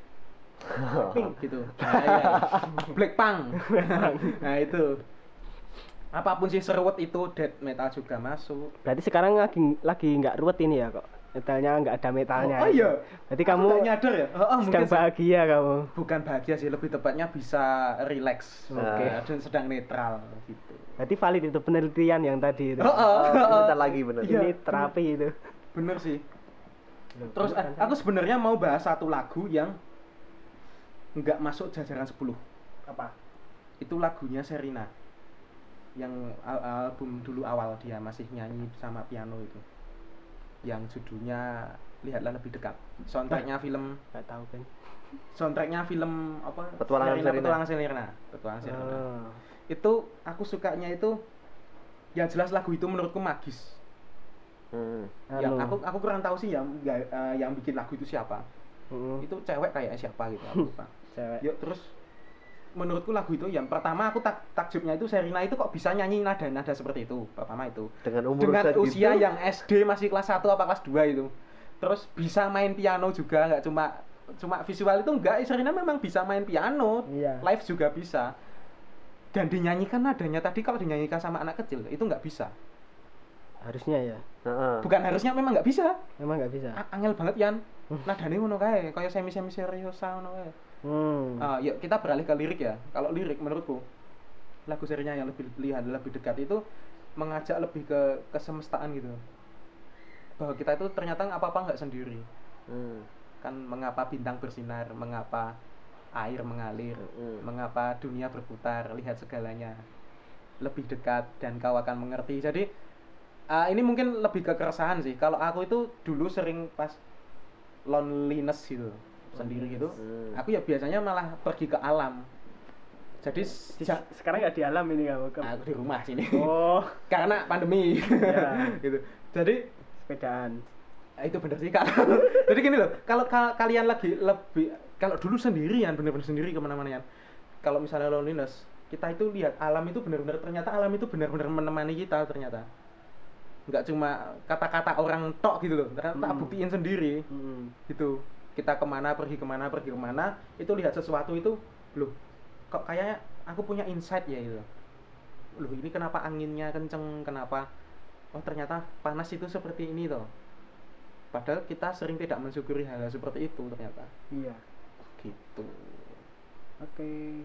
Pink gitu. Nah, iya. Black punk. nah, itu. Apa pun sih seruat itu death metal juga masuk. Berarti sekarang lagi lagi nggak ruwet ini ya kok. Metalnya nggak ada metalnya. Oh, oh iya. Berarti kamu nyadar ya? Oh, oh, sedang bahagia kamu. bukan bahagia sih, lebih tepatnya bisa relax. Oke. Nah, dan sedang netral gitu. Berarti valid itu penelitian yang tadi itu. Oh, oh, Oh, oh. bentar lagi bener. Iya. Ini terapi itu. Bener sih. Terus eh, aku sebenarnya mau bahas satu lagu yang nggak masuk jajaran 10. apa? itu lagunya Serina yang al- album dulu awal dia masih nyanyi sama piano itu yang judulnya lihatlah lebih dekat soundtracknya film Nggak tahu kan. soundtracknya film apa Petualangan Serina. petualangan Serina petualangan Serina Oh. itu aku sukanya itu yang jelas lagu itu menurutku magis Hmm. yang aku aku kurang tahu sih yang ya, yang bikin lagu itu siapa Mm, itu cewek kayak siapa gitu aku lupa cewek. Yuk terus menurutku lagu itu yang pertama aku tak takjubnya itu Serina itu kok bisa nyanyi nada-nada seperti itu pertama itu. Dengan umur dengan usia yang SD masih kelas 1 apa kelas 2 itu. Terus bisa main piano juga nggak cuma cuma visual itu enggak Serina memang bisa main piano. Iya. live juga bisa. Dan dinyanyikan nadanya tadi kalau dinyanyikan sama anak kecil itu nggak bisa. Harusnya ya. Heeh. bukan harusnya memang nggak bisa. Memang nggak bisa. A- angel banget Yan. Nadanya ngono kae kayak semi semi seriosa ngono kae Hmm. Ah, yuk kita beralih ke lirik ya. Kalau lirik menurutku lagu serinya yang lebih lihat lebih dekat itu mengajak lebih ke kesemestaan gitu. Bahwa kita itu ternyata apa-apa nggak sendiri. Hmm. Kan mengapa bintang bersinar, mengapa air mengalir, Hmm. mengapa dunia berputar, lihat segalanya lebih dekat dan kau akan mengerti. Jadi ah, ini mungkin lebih ke keresahan sih. Kalau aku itu dulu sering pas loneliness gitu sendiri gitu Hmm. aku ya biasanya malah pergi ke alam jadi Di- ja- sekarang nggak di alam ini kamu. Ke- aku di rumah sini Oh, karena pandemi Ya. gitu jadi sepedaan. eh, itu bener sih kalau jadi gini loh kalau ka- kalian lagi lebih kalau dulu sendirian bener-bener sendiri ke mana-mana ya kalau misalnya loneliness kita itu lihat alam itu benar-benar ternyata alam itu benar-benar menemani kita ternyata nggak cuma kata-kata orang tok gitu loh ternyata Hmm. buktiin sendiri Hmm. gitu kita ke mana pergi ke mana pergi ke mana itu lihat sesuatu itu loh kok kayaknya aku punya insight ya itu loh ini kenapa anginnya kenceng kenapa oh ternyata panas itu seperti ini toh padahal kita sering tidak mensyukuri hal, hal seperti itu ternyata Iya. gitu Oke.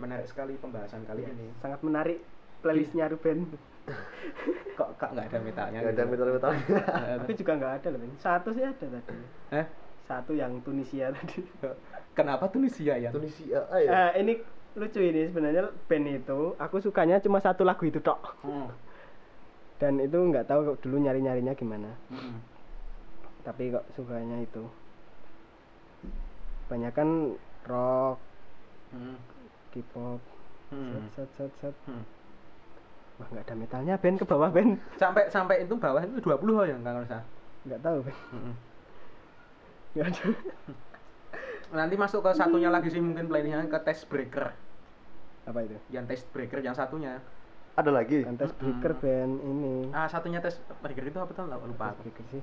menarik sekali pembahasan kali Iya, ini Sangat menarik playlistnya Ruben. kok kak nggak ada metalnya Nggak ada gitu? metal-metal. Eh, Tapi juga nggak ada loh. Satu sih ada tadi. eh Satu yang Tunisia tadi. kenapa Tunisia ya Tunisia ah, ya. Eh, ini lucu ini sebenarnya band itu aku sukanya cuma satu lagu itu tok Hmm. dan itu nggak tahu kok dulu nyari nyarinya gimana Hmm. tapi kok sukanya itu banyak kan rock Hmm. K-pop Hmm. set set set set Hmm. wah nggak ada metalnya band ke bawah band sampai sampai itu bawah itu 20 ya nggak usah nggak tahu band Hmm. Nggak ada nanti masuk ke satunya lagi sih mungkin playlistnya ke test breaker. Apa itu? Yang test breaker yang satunya. Ada lagi. Kantes Mm-mm. breaker band ini. Ah satunya test breaker itu apa tuh? Lupa aku. Breaker sih.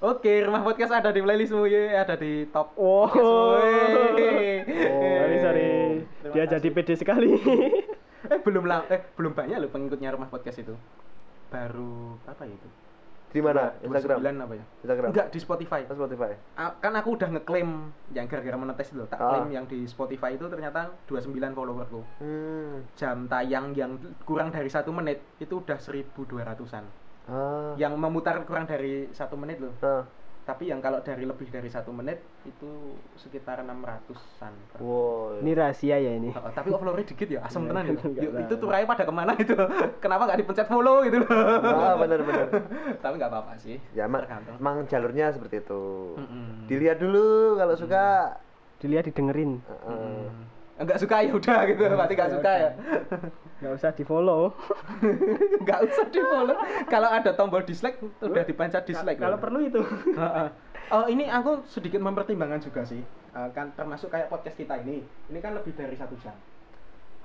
Oke rumah podcast ada di playlistmu ya ada di top. Oh podcast, woi. sorry. Sorry dia kasih. jadi pede sekali. Eh belum lah eh belum banyak loh pengikutnya rumah podcast itu. Baru apa ya itu Di mana? Instagram. 29 apa ya? Instagram. Enggak di Spotify. Oh, Spotify. A- kan aku udah ngeklaim yang gara-gara menetes itu tak Ah. klaim yang di Spotify itu ternyata 29 followerku Hmm. jam tayang yang kurang dari satu menit itu udah 1200an Ah. yang memutar kurang dari satu menit loh Ah. Tapi yang kalau dari lebih dari satu menit itu sekitar 600an Wow. Ini rahasia ya ini. Oh, tapi kok followernya dikit ya asem Iya, tenan ya itu tuh raya pada ke mana itu kenapa nggak dipencet follow gitu loh Ah, benar benar. tapi nggak apa-apa sih Ya emang, tergantung emang jalurnya seperti itu. Mm-mm. Dilihat dulu kalau suka. Dilihat didengerin. Heeh. Mm. Nggak suka ya udah gitu. Berarti nggak suka ya Nggak usah di follow. nggak usah di follow kalau ada tombol dislike udah dipencet dislike Kalau perlu itu. Heeh. Oh ini aku sedikit mempertimbangkan juga sih. Eh, kan termasuk kayak podcast kita ini. Ini kan lebih dari satu jam.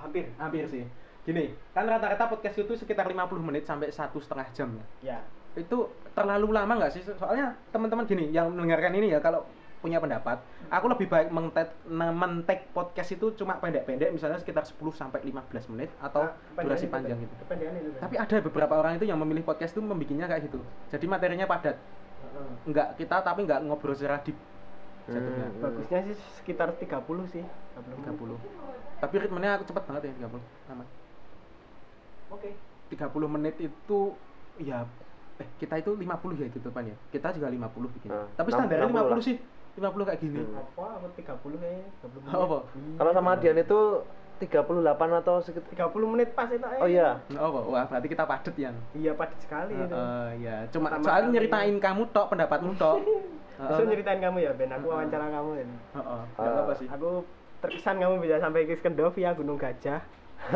Hampir. hampir sih. Gini kan rata-rata podcast itu sekitar 50 menit sampai satu setengah jam ya. Ya. itu terlalu lama nggak sih? Soalnya teman-teman gini yang mendengarkan ini ya kalau punya pendapat aku lebih baik mentek mentek podcast itu cuma pendek-pendek misalnya sekitar 10 sampai 15 menit atau Ah, durasi kependekan panjang itu. gitu itu. tapi ada beberapa orang itu yang memilih podcast itu membikinnya kayak gitu jadi materinya padat Heeh. nggak kita tapi nggak ngobrol secara deep jatuhnya Hmm. Bagusnya sih sekitar 30 sih. 30. 30 tapi ritmenya aku cepet banget ya 30 aman Oke. 30 menit itu ya eh kita itu 50 ya itu depan ya kita juga 50 bikin Nah, tapi standarnya 60 lah. 50 sih 50 kayak gini. Apa? Aku 30 kayaknya. 30 menit. Apa? Iya. Kalau sama Dian itu 38 atau sekitar 30 menit pas itu. eh. Oh iya. oh wah berarti kita padet ya Iya padat sekali itu. Heeh, ya cuma Pertama soalnya kali. nyeritain kamu tok pendapatmu tok Heeh. nyeritain kamu ya, Ben. Aku wawancara kamu ya. Heeh, nggak apa-apa sih Aku terkesan kamu bisa sampai ke Skendo via Gunung Gajah.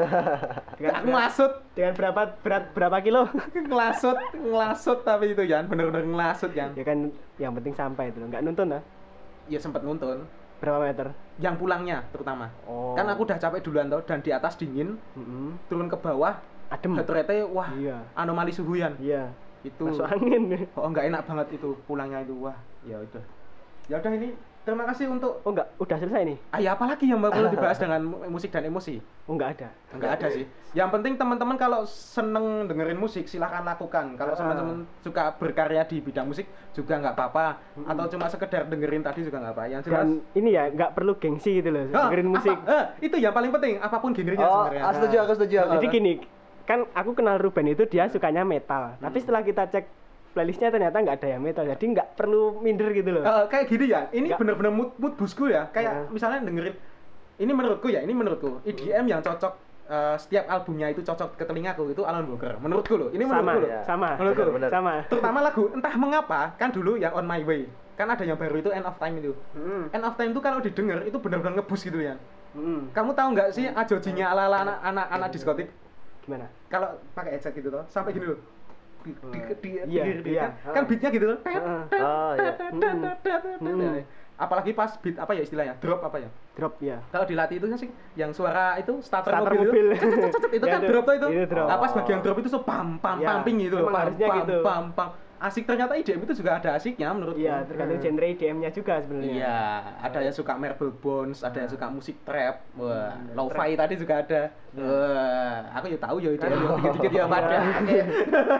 dengan, aku berat, ngelasut dengan berapa berat berapa kilo? ngelasut ngelasut tapi itu Yan bener-bener ngelasut Yan ya kan yang penting sampai itu nggak nuntun lah. Ya sempet nuntun Berapa meter? yang pulangnya terutama Oh. kan aku udah capek duluan tau dan di atas dingin Mm-mm. turun ke bawah Adem. ternyata wah Iya. anomali suhu Yan Iya. itu Masuk angin. oh nggak enak banget itu pulangnya itu wah ya udah ya udah ini terima kasih untuk Oh enggak, udah selesai nih. ah ya apalagi yang perlu dibahas dengan mu- musik dan emosi Oh enggak ada. Enggak ada sih. Yang penting teman-teman kalau seneng dengerin musik silahkan lakukan. Kalau Ah. teman-teman suka berkarya di bidang musik juga nggak apa-apa. Mm-mm. Atau cuma sekedar dengerin tadi juga nggak apa. Yang jelas. Dan ini ya nggak perlu gengsi gitu loh, Ah, dengerin apa- musik. eh, itu yang paling penting. Apa pun genrenya Oh, sebenarnya. ah, setuju aku setuju aku. Jadi gini, kan aku kenal Ruben itu dia sukanya metal. Tapi setelah kita cek playlistnya ternyata nggak ada yang metal. Jadi nggak perlu minder gitu loh. Eh, kayak gini ya. Ini bener-bener mood, mood busku ya. Kayak Ya. misalnya dengerin. Ini menurutku ya. Ini menurutku. EDM yang cocok. eh, setiap albumnya itu cocok ke telingaku itu Alan Walker menurutku loh ini sama, menurutku loh ya. sama, Menurutku. Benar-benar. sama. terutama lagu entah mengapa kan dulu yang On My Way kan ada yang baru itu End of Time itu Hmm. End of Time itu kalau didengar itu benar-benar ngebus gitu ya Hmm. kamu tahu nggak sih ajojinya ala-ala anak anak anak diskotik Gimana? kalau pakai headset gitu loh sampai gini loh di, di, di, Iya, di- iya. kan, kan beatnya gitu loh Heeh. Oh iya. Hmm. apalagi pas beat apa ya istilahnya drop apa ya Drop ya. kalau dilatih itu kan sih yang suara itu starter, Starter mobil, mobil. Itu, cet, cet, cet, cet, itu Ya, kan drop tuh itu, itu drop. apa sebagian drop itu so pam pam pumping gitu loh memang pam gitu. pam pam asik ternyata IDM itu juga ada asiknya menurutku Iya, tergantung genre IDM-nya juga sebenarnya. Iya, ada yang suka Marble Bones, ada yang suka musik trap, wah, Hmm, lo-fi tadi juga ada. Wah, aku ya tahu ya ya, Oh. dikit-dikit ya pada. Iya.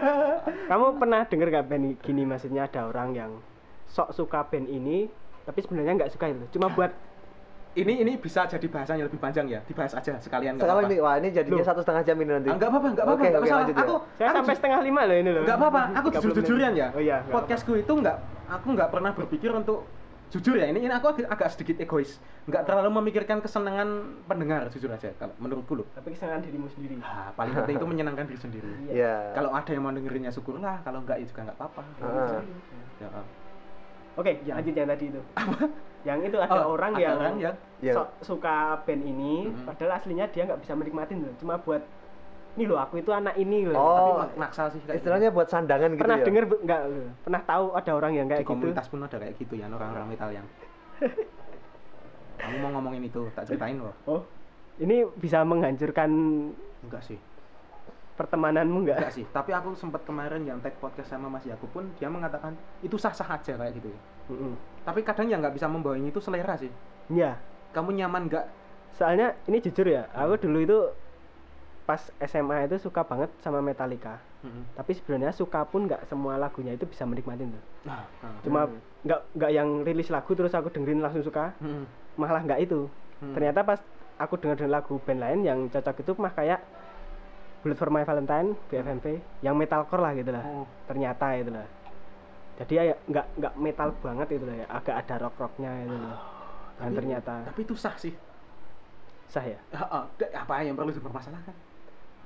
Kamu pernah denger gak band gini maksudnya ada orang yang sok suka band ini tapi sebenarnya nggak suka itu, cuma buat Ini ini bisa jadi bahasan yang lebih panjang ya, dibahas aja sekalian nggak apa-apa. ini wah ini jadinya Loh. satu setengah jam ini nanti. Ah, Nggak apa-apa, nggak apa-apa, nggak masalah. lanjut ya. Aku saya aku sampai setengah lima loh ini loh. nggak apa-apa, aku 30 jujur-jujuran menit. ya. Oh iya. nggak Podcastku itu nggak, aku nggak pernah berpikir untuk jujur ya ini, ini aku agak, agak sedikit egois, nggak terlalu memikirkan kesenangan pendengar jujur aja kalau menurutku loh. Tapi kesenangan dirimu sendiri. Ah, paling penting itu menyenangkan diri sendiri. Iya. Kalau ada yang mau dengerinnya syukurlah, kalau enggak ya juga nggak apa-apa. Ah. Ya, Oke, Yang- lanjut yang tadi itu. Yang itu ada Oh, orang ada yang, orang yang Yang- sok suka band ini, Mhm. padahal aslinya dia nggak bisa menikmatin loh, cuma buat ini loh aku itu anak ini loh. Oh, tapi mak- maksa sih kayak Istilahnya buat sandangan gitu pernah ya. denger bu- nggak? loh? Pernah tahu ada orang yang gitu. kayak di gitu? komunitas pun ada kayak gitu ya orang-orang metal yang kamu mau ngomongin itu tak ceritain loh Oh, ini bisa menghancurkan enggak sih pertemananmu nggak? enggak sih tapi aku sempat kemarin yang tag podcast sama Mas Yakub pun dia mengatakan itu sah-sah aja kayak gitu Mm-mm. tapi kadang yang nggak bisa membawain itu selera sih Iya. kamu nyaman nggak Soalnya ini jujur ya, aku dulu itu pas SMA itu suka banget sama Metallica. Mm-mm. tapi sebenarnya suka pun nggak semua lagunya itu bisa menikmatin tuh Nah, nah. cuma Hmm. nggak nggak yang rilis lagu terus aku dengerin langsung suka Mm-mm. malah nggak itu Mm. ternyata pas aku denger denger lagu band lain yang cocok itu mah kayak Bullet for My Valentine BFMV yang metalcore lah gitu lah Oh. ternyata itu lah jadi ya nggak nggak metal banget itu lah ya agak ada rock rocknya itu loh dan Tapi- ternyata Tapi itu sah sih. sah ya Heeh. Da- Apa yang perlu dipermasalahkan?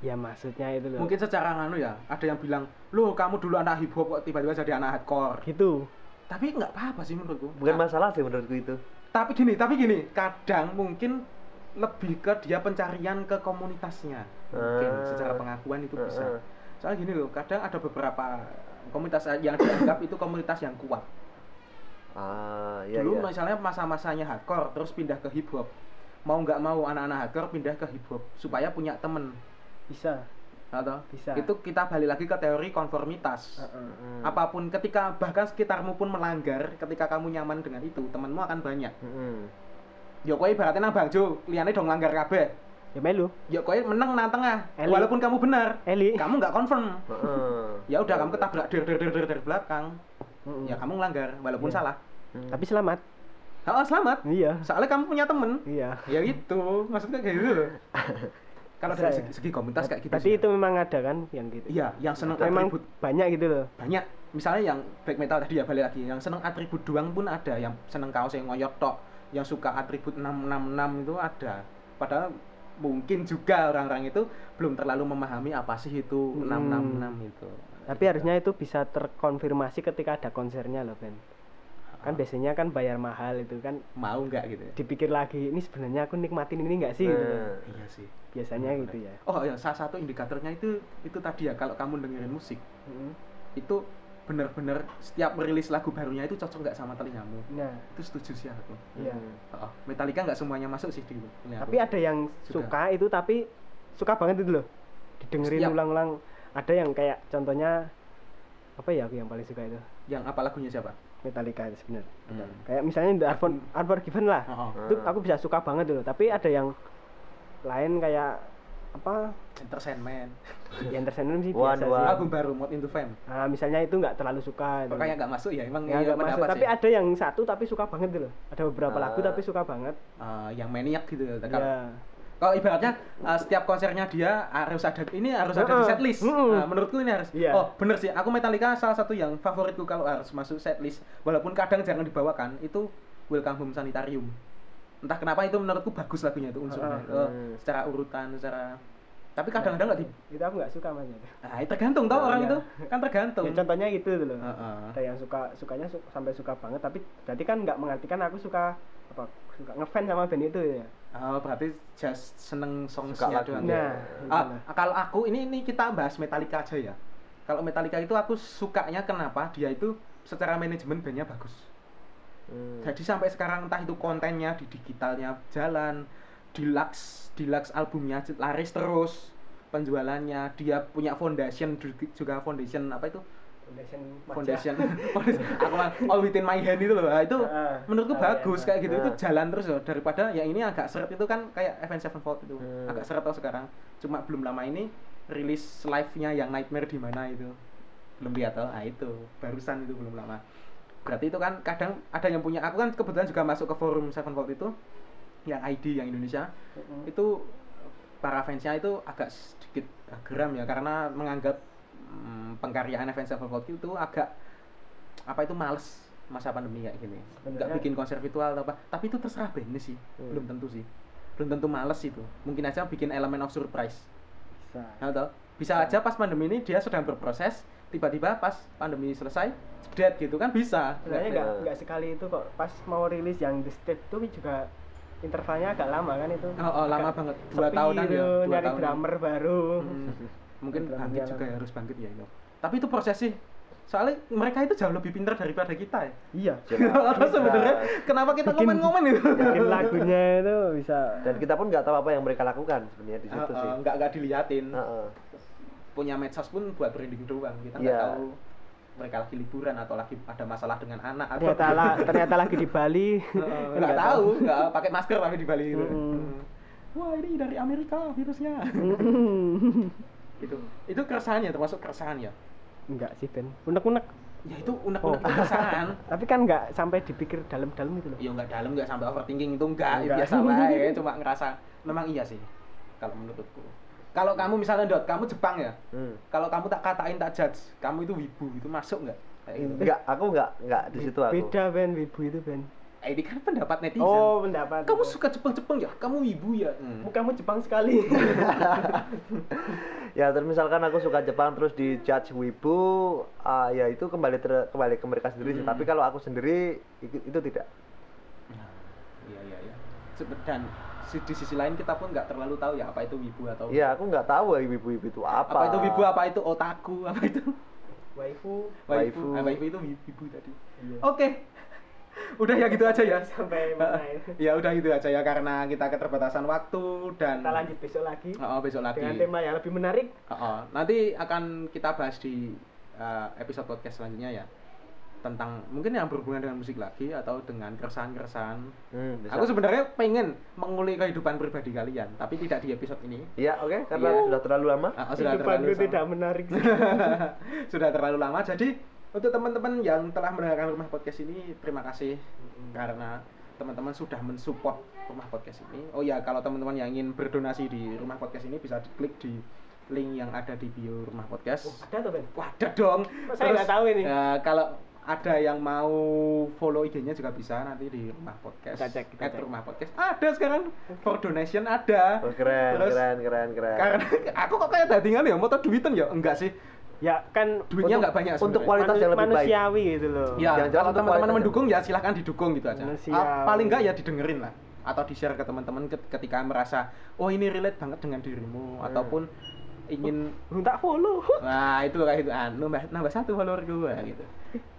ya maksudnya itu loh Mungkin secara nganu ya, ada yang bilang, "Loh, kamu dulu anak hip hop kok tiba-tiba jadi anak hardcore." gitu Tapi nggak apa-apa sih menurutku. bukan Nah, masalah sih menurutku itu tapi gini tapi gini kadang mungkin lebih ke dia pencarian ke komunitasnya mungkin Ah. secara pengakuan itu bisa Heeh. soalnya gini loh kadang ada beberapa komunitas yang dianggap itu komunitas yang kuat ah iya dulu iya misalnya masa-masanya hardcore terus pindah ke hip hop mau nggak mau anak-anak hardcore pindah ke hip hop supaya punya temen bisa atau Bisa. itu kita balik lagi ke teori konformitas Heeh. Mm. apa pun ketika bahkan sekitarmu pun melanggar ketika kamu nyaman dengan itu temanmu akan banyak Mm-mm. Ya kowe ibaratnya nang bangjo liyane dong langgar kabeh. Ya melu. Ya kowe menang nang tengah Eli. walaupun kamu benar Eli. kamu nggak confirm. Heeh. ya udah kamu ketabrak der der der der dari belakang. Ya kamu ngelanggar walaupun Iya. salah. Mm. tapi selamat. Oh selamat. Iya. Soalnya kamu punya temen. Iya. Ya gitu maksudnya kayak gitu loh. Kalau dari segi, segi komunitas kayak gitu berarti sih. itu memang ada kan yang gitu? Iya yang seneng memang atribut. banyak gitu loh? Banyak. Misalnya yang black metal tadi ya balik lagi. Yang seneng atribut doang pun ada. Yang seneng kaos yang ngoyot tok yang suka atribut 666 itu ada padahal mungkin juga orang-orang itu belum terlalu memahami apa sih itu Hmm. 666 itu tapi harusnya itu bisa terkonfirmasi ketika ada konsernya loh Ben kan biasanya kan bayar mahal itu kan mau nggak gitu ya? dipikir lagi ini sebenarnya aku nikmatin ini nggak sih gitu. Nah. iya sih biasanya Benar. gitu ya oh ya salah satu indikatornya itu itu tadi ya kalau kamu dengerin musik Mm. itu bener-bener setiap merilis lagu barunya itu cocok nggak sama telingamu? Nah itu setuju sih aku. Iya. Mm. Oh, Metallica nggak semuanya masuk sih telinga tapi aku. ada yang Suka. suka itu tapi suka banget itu loh. Didengerin ulang-ulang. Ada yang kayak contohnya apa ya aku yang paling suka itu? Yang apa lagunya siapa? Metallica itu sebenarnya. Hmm. kayak misalnya The Unfor- Unforgiven lah. Oh, oh. itu aku bisa suka banget dulu tapi ada yang lain kayak apa? Entertainment. Ya entertainment sih biasa sih. album baru Mode into Fame. Nah misalnya itu nggak terlalu suka itu. kok kayak nggak masuk ya emang ya, nggak masuk. pendapat tapi sih. ada yang satu tapi suka banget gitu loh. Ada beberapa Ah. lagu tapi suka banget. Eh, yang maniak gitu. Ya kalau ibaratnya eh, setiap konsernya dia harus ada ini harus ada di setlist. Mm-mm. Nah, menurutku ini harus. Iya. oh bener sih. Aku Metallica salah satu yang favoritku kalau harus masuk setlist. Walaupun kadang jarang dibawakan itu Welcome Home Sanitarium entah kenapa itu menurutku bagus lagunya itu unsurnya Heeh. Eh, Hmm. secara urutan secara tapi kadang-kadang nggak di itu aku nggak suka mas nah, itu tergantung tau Nah, orang iya. itu kan tergantung ya, contohnya gitu loh Heeh. ada yang suka sukanya su- sampai suka banget tapi berarti kan nggak mengartikan aku suka apa suka ngefans sama band itu ya Oh, berarti just seneng songsnya doang. nah Ah, kalau aku ini ini kita bahas Metallica aja ya. Kalau Metallica itu aku sukanya kenapa dia itu secara manajemen bandnya bagus. Mm. Jadi sampai sekarang entah itu kontennya di digitalnya jalan, deluxe deluxe albumnya laris terus penjualannya. Dia punya foundation juga foundation apa itu? Foundation foundation. Aku all within my hand itu loh Nah, itu Ah, menurutku iya, bagus iya. kayak gitu. Itu Ah. jalan terus loh. Daripada yang ini agak seret itu kan kayak Event Sevenfold itu. Hmm. agak seret tau sekarang. Cuma belum lama ini rilis live-nya yang Nightmare di mana itu. Belum lihat tau ah itu. Barusan itu belum lama berarti itu kan kadang ada yang punya aku kan kebetulan juga masuk ke forum Sevenfold itu yang ID yang Indonesia. Mm-mm. itu para fansnya itu agak sedikit geram ya karena menganggap mm, pengkaryaan Avenged Sevenfold itu agak apa itu males masa pandemi kayak gini. Nggak bikin konser virtual atau apa. Tapi itu terserah bandnya sih Hmm. belum tentu sih. Belum tentu males itu. Mungkin aja bikin elemen of surprise. Bisa. Nah, bisa. aja pas pandemi ini dia sedang berproses tiba-tiba pas pandemi selesai dead gitu kan bisa. Sebenarnya nggak nggak sekali itu kok. Pas mau rilis yang The State tuh juga intervalnya agak lama kan itu. Oh, oh, lama banget. Dua tahunan ya dua nyari tahunan. drummer baru. Hmm, mungkin Drummer bangkit juga ya, harus bangkit ya itu tapi itu proses sih soalnya mereka itu jauh lebih pintar daripada kita ya. Iya. Terus sebenarnya kenapa kita ngomen-ngomen itu? bikin lagunya itu bisa dan kita pun nggak tahu apa yang mereka lakukan sebenarnya di situ Uh, sih. uh, nggak nggak diliatin. Heeh. Punya medsos pun buat branding doang kita nggak Iya. tahu mereka lagi liburan atau lagi ada masalah dengan anak atau ternyata la- ternyata lagi di Bali Uh, nggak tahu nggak pakai masker tapi di Bali itu. Hmm. wah ini dari Amerika virusnya. Itu itu keresahan ya termasuk keresahan ya. enggak sih Ben unek-unek Ya itu unek-unek itu keresahan. tapi kan enggak sampai dipikir dalam-dalam itu loh Ya enggak dalam enggak sampai overthinking itu enggak, ya Enggak. biasa wae, cuma ngerasa memang iya sih kalau menurutku. Kalau kamu misalnya Dot, kamu Jepang ya. Hmm. Kalau kamu tak katain tak judge, kamu itu wibu itu masuk enggak? Kayak gitu. Enggak, aku enggak enggak di situ aku. beda Ben wibu itu Ben Eh, ini kan pendapat netizen. oh pendapat kamu suka Jepang-Jepang ya? Kamu wibu ya? Hmm. kamu Jepang sekali Ya, terus misalkan aku suka Jepang terus di judge wibu, ah, ya itu kembali ter- kembali ke mereka sendiri sih. Hmm. Tapi kalau aku sendiri itu, itu tidak. Nah, Iya iya iya. Dan di sisi lain kita pun nggak terlalu tahu ya apa itu wibu atau Iya, aku nggak tahu ya wibu-wibu itu apa. apa. itu wibu apa itu otaku apa itu? Waifu. Waifu. Waifu. Ah, waifu itu wi- wibu tadi. Iya. oke. Udah ya gitu aja ya. Sampai mana ya ya udah gitu aja ya karena kita keterbatasan waktu dan kita lanjut besok lagi. Oh, oh, besok lagi. Dengan tema yang lebih menarik. Oh, oh. nanti akan kita bahas di uh, episode podcast selanjutnya ya tentang mungkin yang berhubungan dengan musik lagi atau dengan keresahan-keresahan Hmm, bisa. Aku sebenarnya pengen mengulik kehidupan pribadi kalian, tapi tidak di episode ini. Iya, oke, karena Iya. sudah terlalu lama. Ah, sudah terlalu tidak sama. menarik sudah terlalu lama. Jadi untuk teman-teman yang telah mendengarkan rumah podcast ini, terima kasih karena teman-teman sudah mensupport rumah podcast ini. Oh ya, kalau teman-teman yang ingin berdonasi di rumah podcast ini bisa diklik di link yang ada di bio rumah podcast. Oh, ada tuh Ben Wah, ada dong. Kok saya nggak tahu ini? ya, kalau ada yang mau follow IG-nya juga bisa nanti di rumah podcast. Kita cek, kita At cek. rumah podcast. Ada sekarang for donation ada. Oh, keren, Terus, keren, keren, keren. Karena aku kok kayak datingan ya, mau tau duitan ya? Enggak sih. ya kan Duitnya Untuk- nggak banyak untuk sebenarnya. kualitas yang lebih baik. manusiawi gitu loh Ya, jelas kalau untuk teman-teman mendukung ya silahkan didukung gitu aja. Manusiawi. Ah, paling enggak ya didengerin lah atau di-share ke teman-teman ket- ketika merasa oh ini relate banget dengan dirimu ataupun ingin belum tak follow nah itu kayak gitu ah, nambah nambah satu follower gue gitu.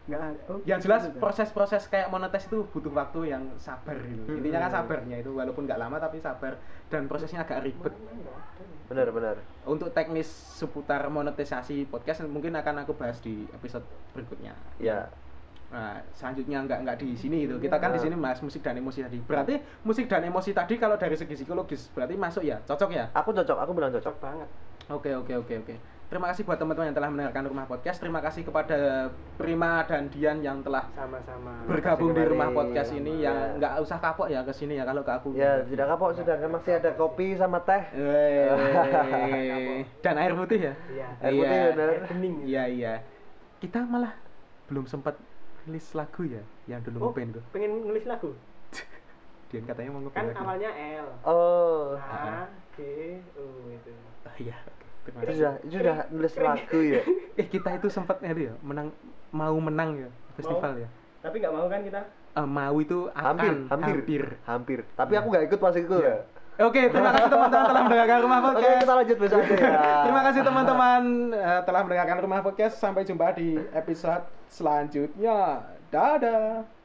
Nggak ada oh, Yang jelas gitu. proses-proses kayak monetes itu butuh waktu yang sabar gitu. Hmm. Intinya kan sabarnya itu walaupun nggak lama tapi sabar dan prosesnya agak ribet. Benar, benar. Untuk teknis seputar monetisasi podcast mungkin akan aku bahas di episode berikutnya. Ya, Nah, selanjutnya nggak nggak di sini itu. Kita kan di Nah. sini bahas musik dan emosi tadi. Berarti musik dan emosi tadi kalau dari segi psikologis berarti masuk ya, cocok ya. aku cocok, aku bilang cocok. cocok banget Oke oke oke oke. Terima kasih buat teman-teman yang telah mendengarkan Rumah Podcast. Terima kasih kepada Prima dan Dian yang telah sama-sama bergabung di. Rumah Podcast ini Ya. yang nggak usah kapok ya ke sini ya kalau ke aku. Ya, tidak kapok sudah kan masih ada kopi sama teh. Dan air putih ya. iya Air putih Iya. benar. Gitu. Iya iya. Kita malah belum sempat rilis lagu ya yang dulu oh ngeband tuh. pengen nulis lagu Dian katanya mau ngeband kan lagu. awalnya L Oh, A G U itu Ah, iya. Oke. Itu sudah itu sudah nulis lagu ya. Eh kita itu sempat itu ya menang mau menang ya festival ya. tapi nggak mau kan kita Eh, mau itu akan Hampir, hampir, hampir. hampir. Tapi aku nggak ikut pas itu ya. Oke, terima kasih teman-teman telah mendengarkan Rumah Oke, Podcast. kita lanjut besok aja ya. Terima kasih teman-teman eh, telah mendengarkan Rumah Podcast. Sampai jumpa di episode selanjutnya. Dadah.